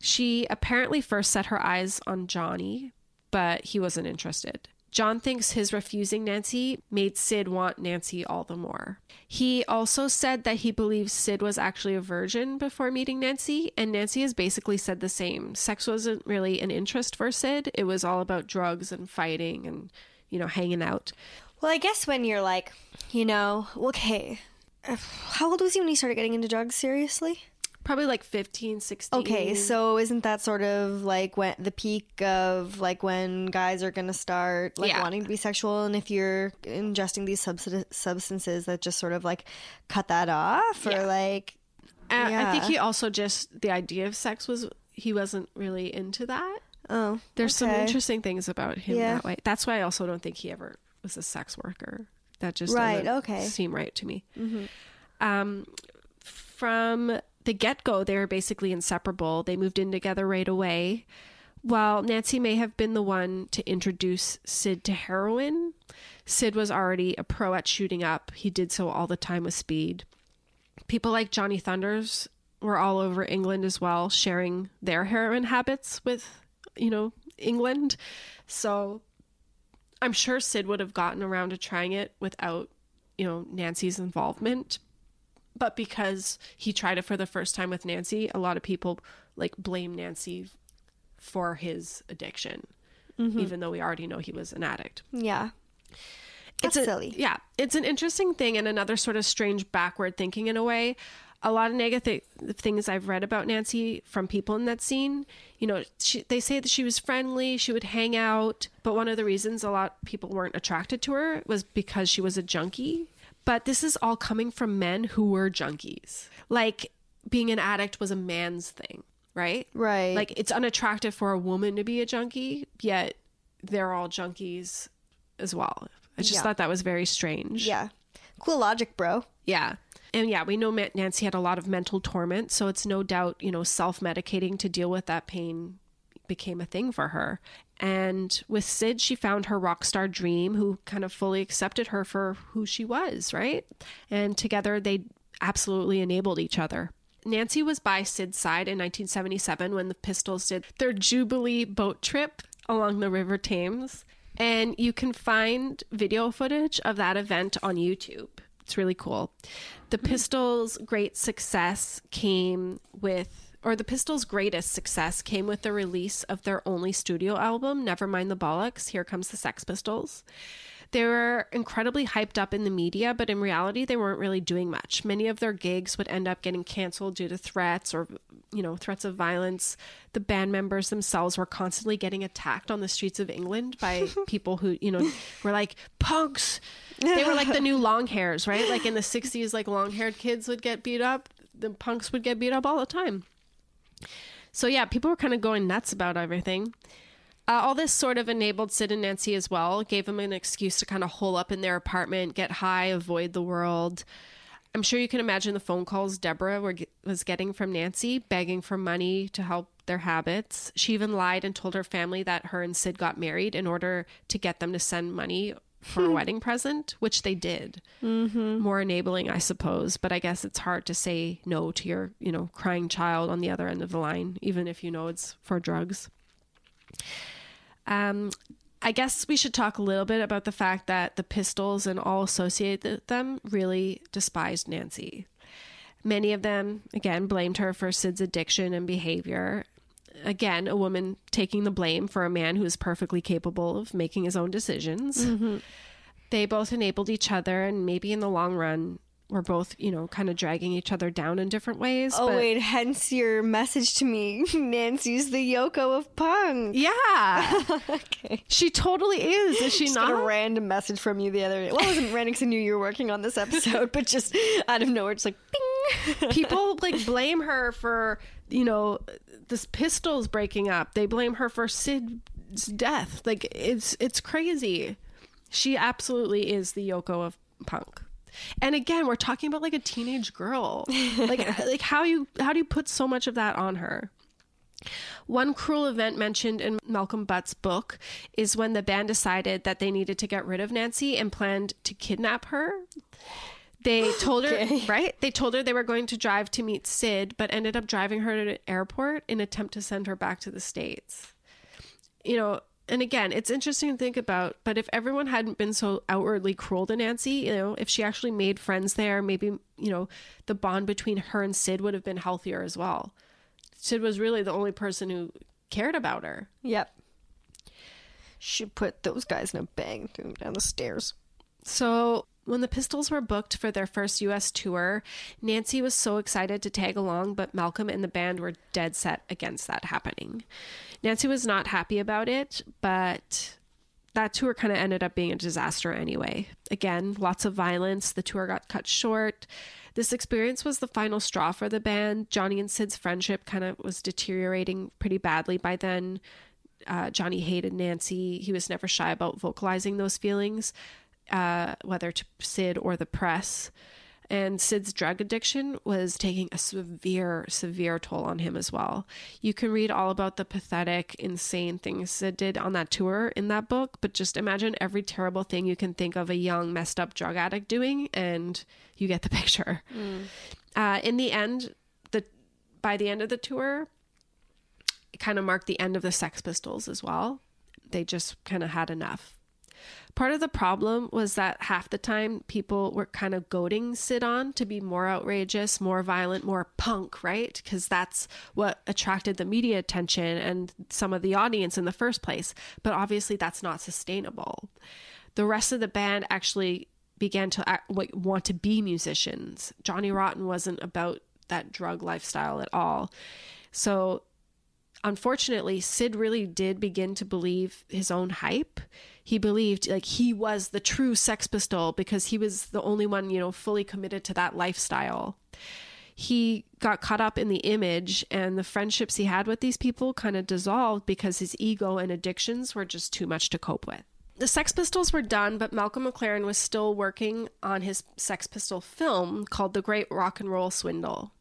She apparently first set her eyes on Johnny, but he wasn't interested. John thinks his refusing Nancy made Sid want Nancy all the more. He also said that he believes Sid was actually a virgin before meeting Nancy, and Nancy has basically said the same. Sex wasn't really an interest for Sid, it was all about drugs and fighting and, you know, hanging out. Well, I guess when you're like, you know, okay. [SIGHS] How old was he when he started getting into drugs seriously? Probably like 15, 16. Okay, so isn't that sort of like when the peak of like when guys are gonna start like Yeah. wanting to be sexual, and if you're ingesting these substan- substances that just sort of like cut that off, or Yeah. like Uh, I think he also just, the idea of sex was, he wasn't really into that. oh, There's some interesting things about him Yeah. that way. That's why I also don't think he ever was a sex worker. That just Right, doesn't okay. seem right to me. Um, from the get go, they were basically inseparable. They moved in together right away. While Nancy may have been the one to introduce Sid to heroin, Sid was already a pro at shooting up. He did so all the time with speed. People like Johnny Thunders were all over England as well, sharing their heroin habits with, you know, England. So I'm sure Sid would have gotten around to trying it without, you know, Nancy's involvement. But because he tried it for the first time with Nancy, a lot of people like blame Nancy for his addiction, mm-hmm. even though we already know he was an addict. Yeah. That's a- silly. Yeah, it's an interesting thing and another sort of strange backward thinking in a way. A lot of negative things I've read about Nancy from people in that scene. You know, she, they say that she was friendly, she would hang out, but one of the reasons a lot of people weren't attracted to her was because she was a junkie. But this is all coming from men who were junkies. Like being an addict was a man's thing, right? Right. Like it's unattractive for a woman to be a junkie, yet they're all junkies as well. I just Yeah. thought that was very strange. Yeah. Cool logic, bro. Yeah. And yeah, we know Nancy had a lot of mental torment, so it's no doubt, you know, self medicating to deal with that pain became a thing for her. And with Sid, she found her rock star dream, who kind of fully accepted her for who she was, right? And together they absolutely enabled each other. Nancy was by Sid's side in 1977 when the Pistols did their Jubilee boat trip along the River Thames. And you can find video footage of that event on YouTube. It's really cool. The hmm. Pistols' great success came with, or the Pistols' greatest success came with the release of their only studio album, Nevermind the Bollocks. Here comes the Sex Pistols. They were incredibly hyped up in the media, but in reality, they weren't really doing much. Many of their gigs would end up getting canceled due to threats or, you know, threats of violence. The band members themselves were constantly getting attacked on the streets of England by [LAUGHS] people who, you know, were like punks. They were like the new long hairs, right? Like in the 60s, like long haired kids would get beat up. The punks would get beat up all the time. So yeah, people were kind of going nuts about everything. Uh, all this sort of enabled Sid and Nancy as well, gave them an excuse to kind of hole up in their apartment, get high, avoid the world. I'm sure you can imagine the phone calls Deborah were, was getting from Nancy, begging for money to help their habits. She even lied and told her family that her and Sid got married in order to get them to send money for a [LAUGHS] wedding present, which they did. Mm-hmm. More enabling, I suppose, but I guess it's hard to say no to your, you know, crying child on the other end of the line, even if you know it's for drugs. Um, I guess we should talk a little bit about the fact that the Pistols and all associated with them really despised Nancy. Many of them, again, blamed her for Sid's addiction and behavior. Again, a woman taking the blame for a man who is perfectly capable of making his own decisions. Mm-hmm. They both enabled each other, and maybe in the long run, were both, you know, kind of dragging each other down in different ways. Oh but- wait, hence your message to me. [LAUGHS] Nancy's the Yoko of punk. Yeah. [LAUGHS] Okay. she totally is. Is she Just not? a random message from you the other day. Well, it wasn't [LAUGHS] random because I knew you were working on this episode, but just out of nowhere, it's like, bing. people like blame her for you know this pistols breaking up they blame her for sid's death like it's it's crazy she absolutely is the yoko of punk and again we're talking about like a teenage girl like [LAUGHS] like how you how do you put so much of that on her one cruel event mentioned in Malcolm Butt's book is when the band decided that they needed to get rid of Nancy and planned to kidnap her. They [LAUGHS] told her, right? They told her they were going to drive to meet Sid, but ended up driving her to an airport in attempt to send her back to the States. You know, and again, it's interesting to think about, but if everyone hadn't been so outwardly cruel to Nancy, you know, if she actually made friends there, maybe, you know, the bond between her and Sid would have been healthier as well. Sid was really the only person who cared about her. Yep. She put those guys in a bang threw them down the stairs. So, when the Pistols were booked for their first US tour, Nancy was so excited to tag along, but Malcolm and the band were dead set against that happening. Nancy was not happy about it, but that tour kind of ended up being a disaster anyway. Again, lots of violence. The tour got cut short. This experience was the final straw for the band. Johnny and Sid's friendship kind of was deteriorating pretty badly by then. Uh, Johnny hated Nancy. He was never shy about vocalizing those feelings, uh, whether to Sid or the press. And Sid's drug addiction was taking a severe, severe toll on him as well. You can read all about the pathetic, insane things Sid did on that tour in that book, but just imagine every terrible thing you can think of a young, messed up drug addict doing, and you get the [LAUGHS] picture. Uh, in the end, the by the end of the tour, it kind of marked the end of the Sex Pistols as well. They just kind of had enough. Part of the problem was that half the time people were kind of goading Sid on to be more outrageous, more violent, more punk, right? Because that's what attracted the media attention and some of the audience in the first place. But obviously, that's not sustainable. The rest of the band actually began to act, like, want to be musicians. Johnny Rotten wasn't about that drug lifestyle at all. So unfortunately, Sid really did begin to believe his own hype. He believed like he was the true Sex Pistol because he was the only one, you know, fully committed to that lifestyle. He got caught up in the image, and the friendships he had with these people kind of dissolved because his ego and addictions were just too much to cope with. The Sex Pistols were done, but Malcolm McLaren was still working on his Sex Pistol film called The Great Rock and Roll Swindle.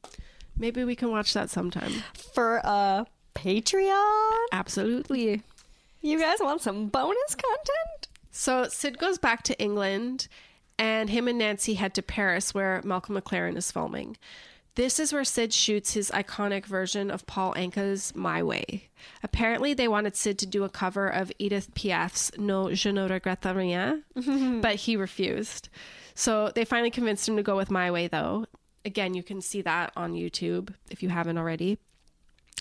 Maybe we can watch that sometime. For a Patreon? Absolutely. You guys want some bonus content? So Sid goes back to England, and him and Nancy head to Paris, where Malcolm McLaren is filming. This is where Sid shoots his iconic version of Paul Anka's My Way. Apparently, they wanted Sid to do a cover of Edith Piaf's No Je ne regrette rien, [LAUGHS] but he refused. So they finally convinced him to go with My Way, though. Again, you can see that on YouTube if you haven't already.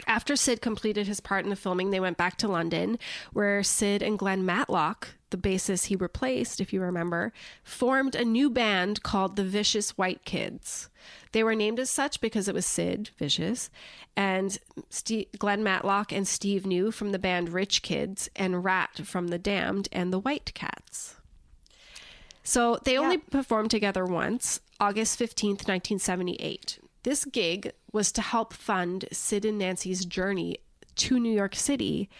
After Sid completed his part in the filming, they went back to London, where Sid and Glenn Matlock, the bassist he replaced, if you remember, formed a new band called the Vicious White Kids. They were named as such because it was Sid, Vicious, and Steve, Glenn Matlock and Steve New from the band Rich Kids, and Rat from The Damned and the White Cats. So they only performed together once, August 15th, 1978. This gig was to help fund Sid and Nancy's journey to New York City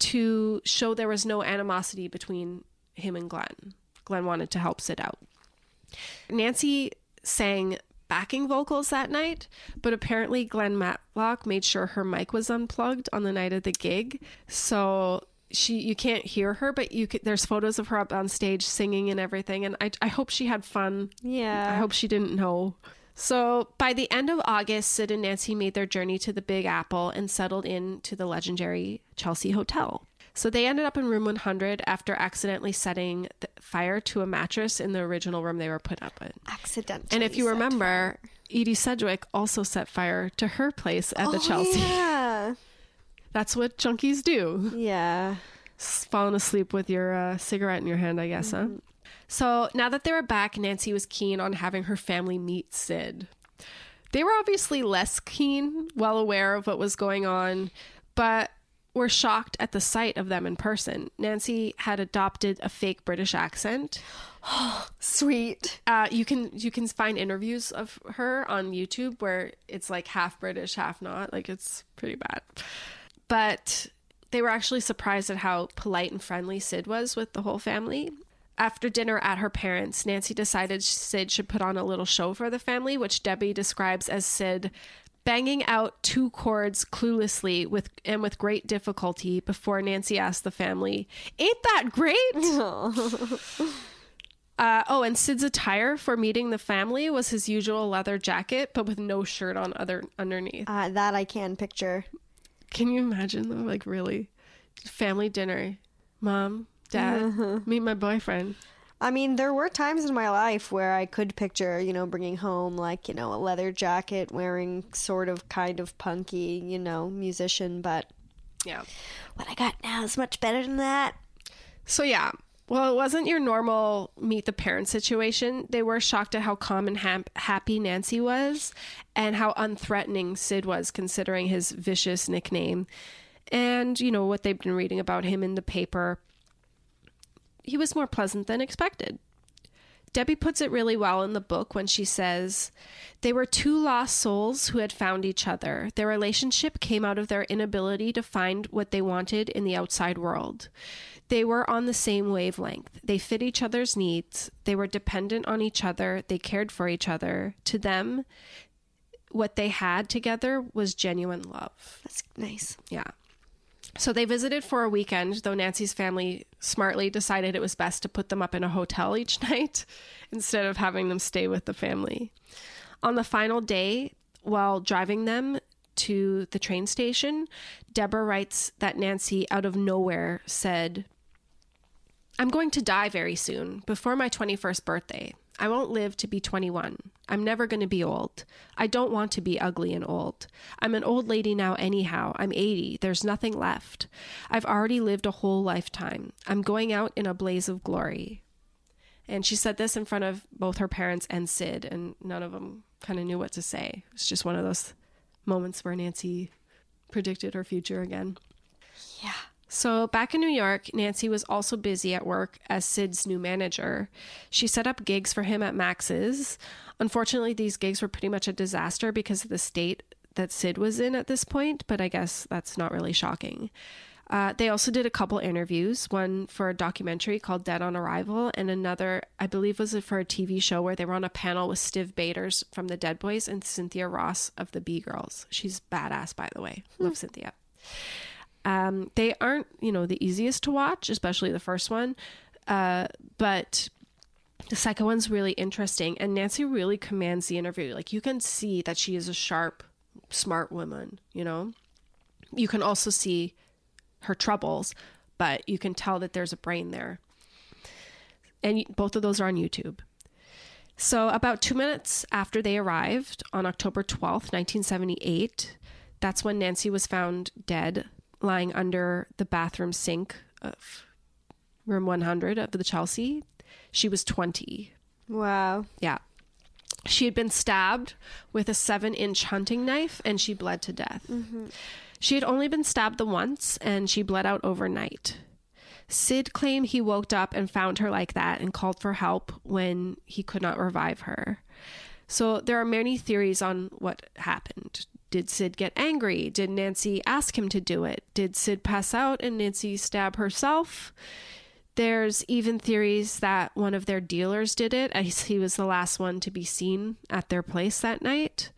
to show there was no animosity between him and Glenn. Glenn wanted to help Sid out. Nancy sang backing vocals that night, but apparently Glenn Matlock made sure her mic was unplugged on the night of the gig. So she you can't hear her, but you could, there's photos of her up on stage singing and everything and I I hope she had fun. Yeah. I hope she didn't know. So by the end of August, Sid and Nancy made their journey to the Big Apple and settled in to the legendary Chelsea Hotel. So they ended up in room 100 after accidentally setting the fire to a mattress in the original room they were put up in. Accidentally. And if you remember, Edie Sedgwick also set fire to her place at the Oh, Chelsea. Yeah. [LAUGHS] That's what junkies do. Yeah. Falling asleep with your uh, cigarette in your hand, I guess, huh? So now that they were back, Nancy was keen on having her family meet Sid. They were obviously less keen, well aware of what was going on, but were shocked at the sight of them in person. Nancy had adopted a fake British accent. [GASPS] Sweet. Uh, you can you can find interviews of her on YouTube where it's like half British, half not. Like it's pretty bad. But they were actually surprised at how polite and friendly Sid was with the whole family. After dinner at her parents', Nancy decided Sid should put on a little show for the family, which Debbie describes as Sid banging out two chords cluelessly with and with great difficulty before Nancy asked the family, "Ain't that great?" [LAUGHS] Uh, oh, and Sid's attire for meeting the family was his usual leather jacket, but with no shirt on other underneath. Uh, that I can picture. Can you imagine though? Like really, family dinner, mom, dad, [LAUGHS] meet my boyfriend. I mean, there were times in my life where I could picture, you know, bringing home like, you know, a leather jacket, wearing sort of kind of punky, you know, musician, but Yeah. what I got now is much better than that. So yeah. Well, it wasn't your normal meet the parent situation. They were shocked at how calm and hap- happy Nancy was, and how unthreatening Sid was, considering his vicious nickname, and you know what they've been reading about him in the paper. He was more pleasant than expected. Debbie puts it really well in the book when she says, They were two lost souls who had found each other. Their relationship came out of their inability to find what they wanted in the outside world. They were on the same wavelength. They fit each other's needs. They were dependent on each other. They cared for each other. To them, what they had together was genuine love. That's nice. Yeah. So they visited for a weekend, though Nancy's family smartly decided it was best to put them up in a hotel each [LAUGHS] night instead of having them stay with the family. On the final day, while driving them to the train station, Deborah writes that Nancy, out of nowhere, said, I'm going to die very soon, before my 21st birthday. I won't live to be 21. I'm never going to be old. I don't want to be ugly and old. I'm an old lady now, anyhow. I'm 80. There's nothing left. I've already lived a whole lifetime. I'm going out in a blaze of glory. And she said this in front of both her parents and Sid, and none of them kind of knew what to say. It's just one of those moments where Nancy predicted her future again. Yeah. So, back in New York, Nancy was also busy at work as Sid's new manager. She set up gigs for him at Max's. Unfortunately, these gigs were pretty much a disaster because of the state that Sid was in at this point, but I guess that's not really shocking. Uh, they also did a couple interviews, one for a documentary called Dead on Arrival, and another, I believe, was for a TV show where they were on a panel with Stiv Bators from the Dead Boys and Cynthia Ross of the B Girls. She's badass, by the way. Love Cynthia. Um, they aren't, you know, the easiest to watch, especially the first one. Uh, but the second one's really interesting, and Nancy really commands the interview. Like you can see that she is a sharp, smart woman. You know, you can also see her troubles, but you can tell that there's a brain there. And both of those are on YouTube. So, about two minutes after they arrived on October 12th, 1978, that's when Nancy was found dead, lying under the bathroom sink of room 100 of the Chelsea. She was 20. Wow. Yeah. She had been stabbed with a seven inch hunting knife and she bled to death. Mm-hmm. She had only been stabbed the once and she bled out overnight. Sid claimed he woke up and found her like that and called for help when he could not revive her. So there are many theories on what happened. Did Sid get angry? Did Nancy ask him to do it? Did Sid pass out and Nancy stab herself? There's even theories that one of their dealers did it as he was the last one to be seen at their place that night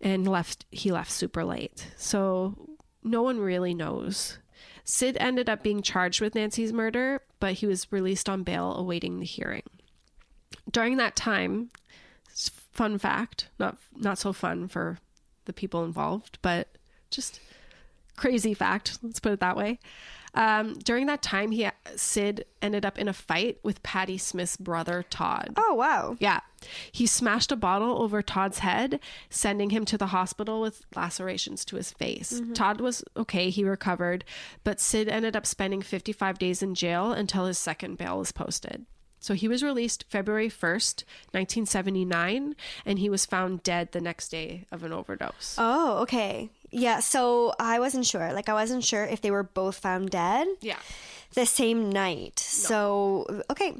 and left he left super late. So no one really knows. Sid ended up being charged with Nancy's murder, but he was released on bail awaiting the hearing. During that time, fun fact, not not so fun for the people involved, but just crazy fact. Let's put it that way. Um, during that time, he Sid ended up in a fight with Patti Smith's brother Todd. Oh wow. Yeah. He smashed a bottle over Todd's head, sending him to the hospital with lacerations to his face. Todd was okay, he recovered, but Sid ended up spending 55 days in jail until his second bail was posted. So he was released February 1st, 1979, and he was found dead the next day of an overdose. Oh, okay. Yeah, so I wasn't sure. Like I wasn't sure if they were both found dead yeah. the same night. So, okay.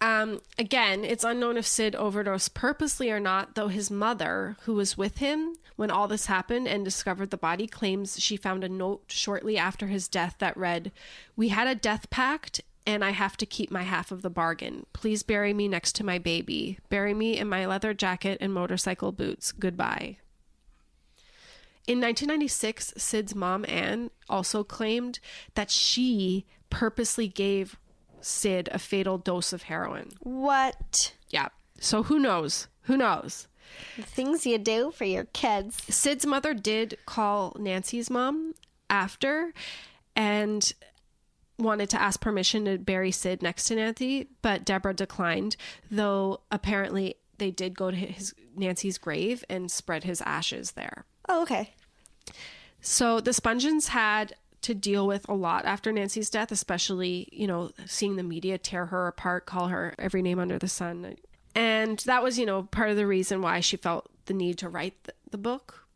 Um, again, it's unknown if Sid overdosed purposely or not, though his mother, who was with him when all this happened and discovered the body, claims she found a note shortly after his death that read, We had a death pact and I have to keep my half of the bargain. Please bury me next to my baby. Bury me in my leather jacket and motorcycle boots. Goodbye. In 1996, Sid's mom, Anne, also claimed that she purposely gave Sid a fatal dose of heroin. What Yeah. So who knows? Who knows? the things you do for your kids? Sid's mother did call Nancy's mom after and wanted to ask permission to bury Sid next to Nancy, but Deborah declined, though apparently they did go to his Nancy's grave and spread his ashes there. Oh, okay. So the Spungens had to deal with a lot after Nancy's death, especially, you know, seeing the media tear her apart, call her every name under the sun. And that was, you know, part of the reason why she felt the need to write the, the book,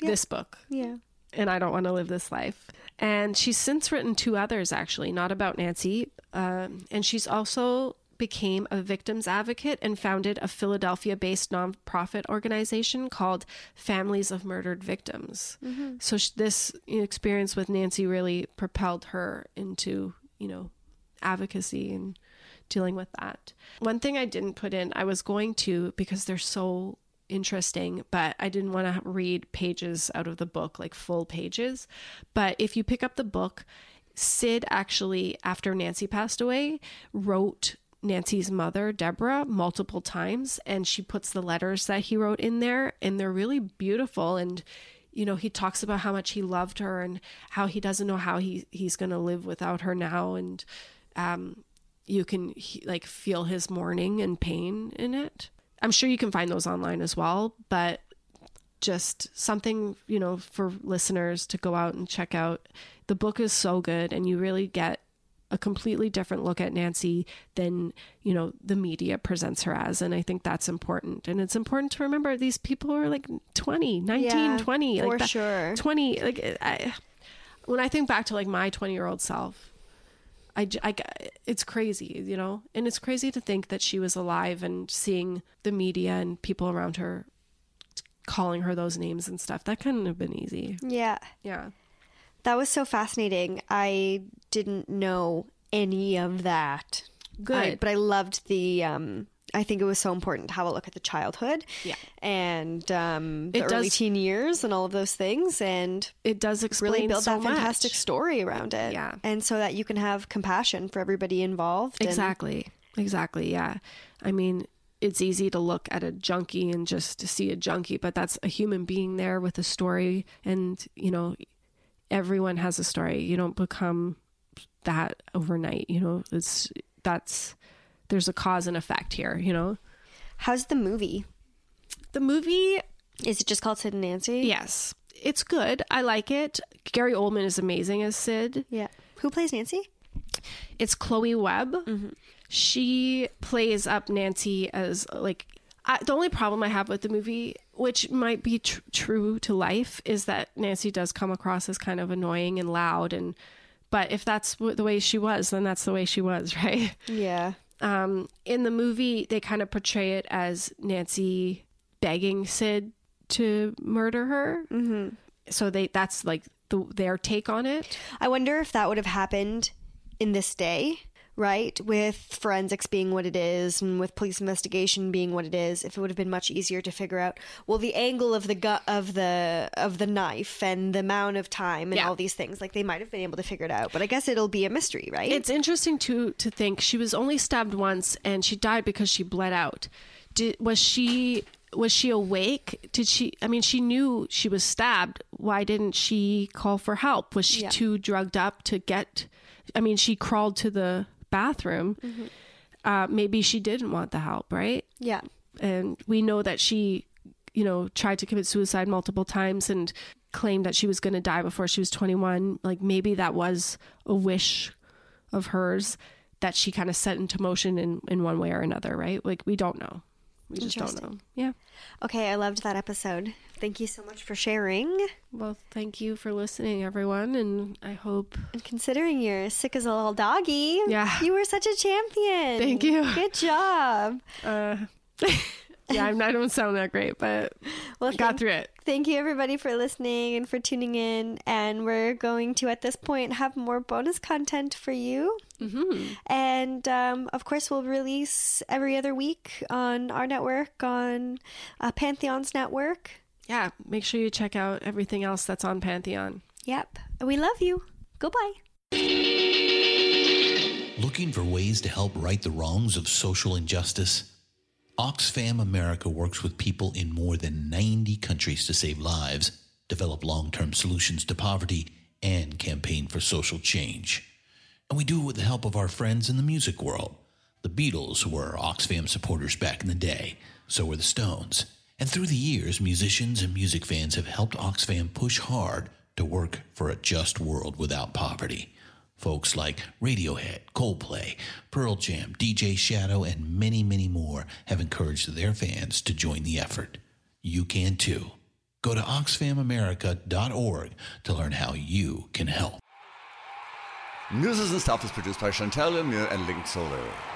this book. Yeah. And I don't want to live this life. And she's since written two others, actually, not about Nancy. Um, and she's also became a victims advocate and founded a Philadelphia-based nonprofit organization called Families of Murdered Victims. So sh- this experience with Nancy really propelled her into, you know, advocacy and dealing with that. One thing I didn't put in, I was going to because they're so interesting, but I didn't want to read pages out of the book, like full pages. But if you pick up the book, Sid actually, after Nancy passed away, wrote Nancy's mother, Deborah, multiple times, and she puts the letters that he wrote in there, and they're really beautiful. And you know, he talks about how much he loved her and how he doesn't know how he he's going to live without her now, and um, you can he, like feel his mourning and pain in it. I'm sure you can find those online as well, but just something, you know, for listeners to go out and check out. The book is so good and you really get a completely different look at Nancy than, you know, the media presents her as and I think that's important. And it's important to remember these people are like 20, 19, Yeah, 20, for like that- sure. 20 like I when I think back to like my 20 year old self, I, I it's crazy, you know, and it's crazy to think that she was alive and seeing the media and people around her calling her those names and stuff. That couldn't have been easy. Yeah. Yeah. That was so fascinating. I didn't know any of that. Good. I- but I loved the um I think it was so important to have a look at the childhood. Yeah. And um the It early does- teen years and all of those things and It does explain really build so that fantastic story around it. Yeah. And so that you can have compassion for everybody involved. and- Exactly. Exactly. Yeah. I mean, it's easy to look at a junkie and just to see a junkie, but that's a human being there with a story. And, you know, everyone has a story. You don't become that overnight. You know, it's that's there's a cause and effect here, you know? How's the movie? The movie, Is it just called Sid and Nancy? yes, it's good. I like it. Gary Oldman is amazing as Sid. Yeah. Who plays Nancy? It's Chloe Webb. Mm-hmm. She plays up Nancy as like I, the only problem I have with the movie, which might be tr- true to life, is that Nancy does come across as kind of annoying and loud. And but if that's the way she was, then that's the way she was, [LAUGHS] right? Yeah. Um, in the movie, they kind of portray it as Nancy begging Sid to murder her. Mm-hmm. So they that's like the, their take on it. I wonder if that would have happened in this day, right? With forensics being what it is and with police investigation being what it is, if it would have been much easier to figure out well the angle of the gu- of the of the knife and the amount of time and Yeah. all these things like they might have been able to figure it out. But I guess it'll be a mystery, right? It's interesting to to think she was only stabbed once and she died because she bled out. Did was she was she awake? Did she I mean she knew she was stabbed. Why didn't she call for help? Was she Yeah. too drugged up to get I mean she crawled to the bathroom. Uh, maybe she didn't want the help, right? yeah. and we know that she you know tried to commit suicide multiple times and claimed that she was going to die before she was 21 like maybe that was a wish of hers that she kind of set into motion in in one way or another right like we don't know we just don't know yeah Okay, I loved that episode. Thank you so much for sharing. well thank you for listening everyone and i hope And considering you're sick as a little doggy, Yeah. you were such a champion. Thank you. Good job. uh [LAUGHS] yeah I'm, i don't sound that great but Well, I got thank- through it Thank you, everybody, for listening and for tuning in. And we're going to, at this point, have more bonus content for you. Mm-hmm. And um, of course, we'll release every other week on our network, on uh, Pantheon's network. Yeah make sure you check out everything else that's on pantheon Yep. We love you. Goodbye. Looking for ways to help right the wrongs of social injustice? Oxfam America works with people in more than 90 countries to save lives, develop long term solutions to poverty, and campaign for social change. And we do it with the help of our friends in the music world. The Beatles were Oxfam supporters back in the day, so were the Stones. And through the years, musicians and music fans have helped Oxfam push hard to work for a just world without poverty. Folks like Radiohead, Coldplay, Pearl Jam, DJ Shadow, and many, many more have encouraged their fans to join the effort. You can too. Go to oxfamamerica.org to learn how you can help. News and Stuff is produced by Chantal Lemieux and Link.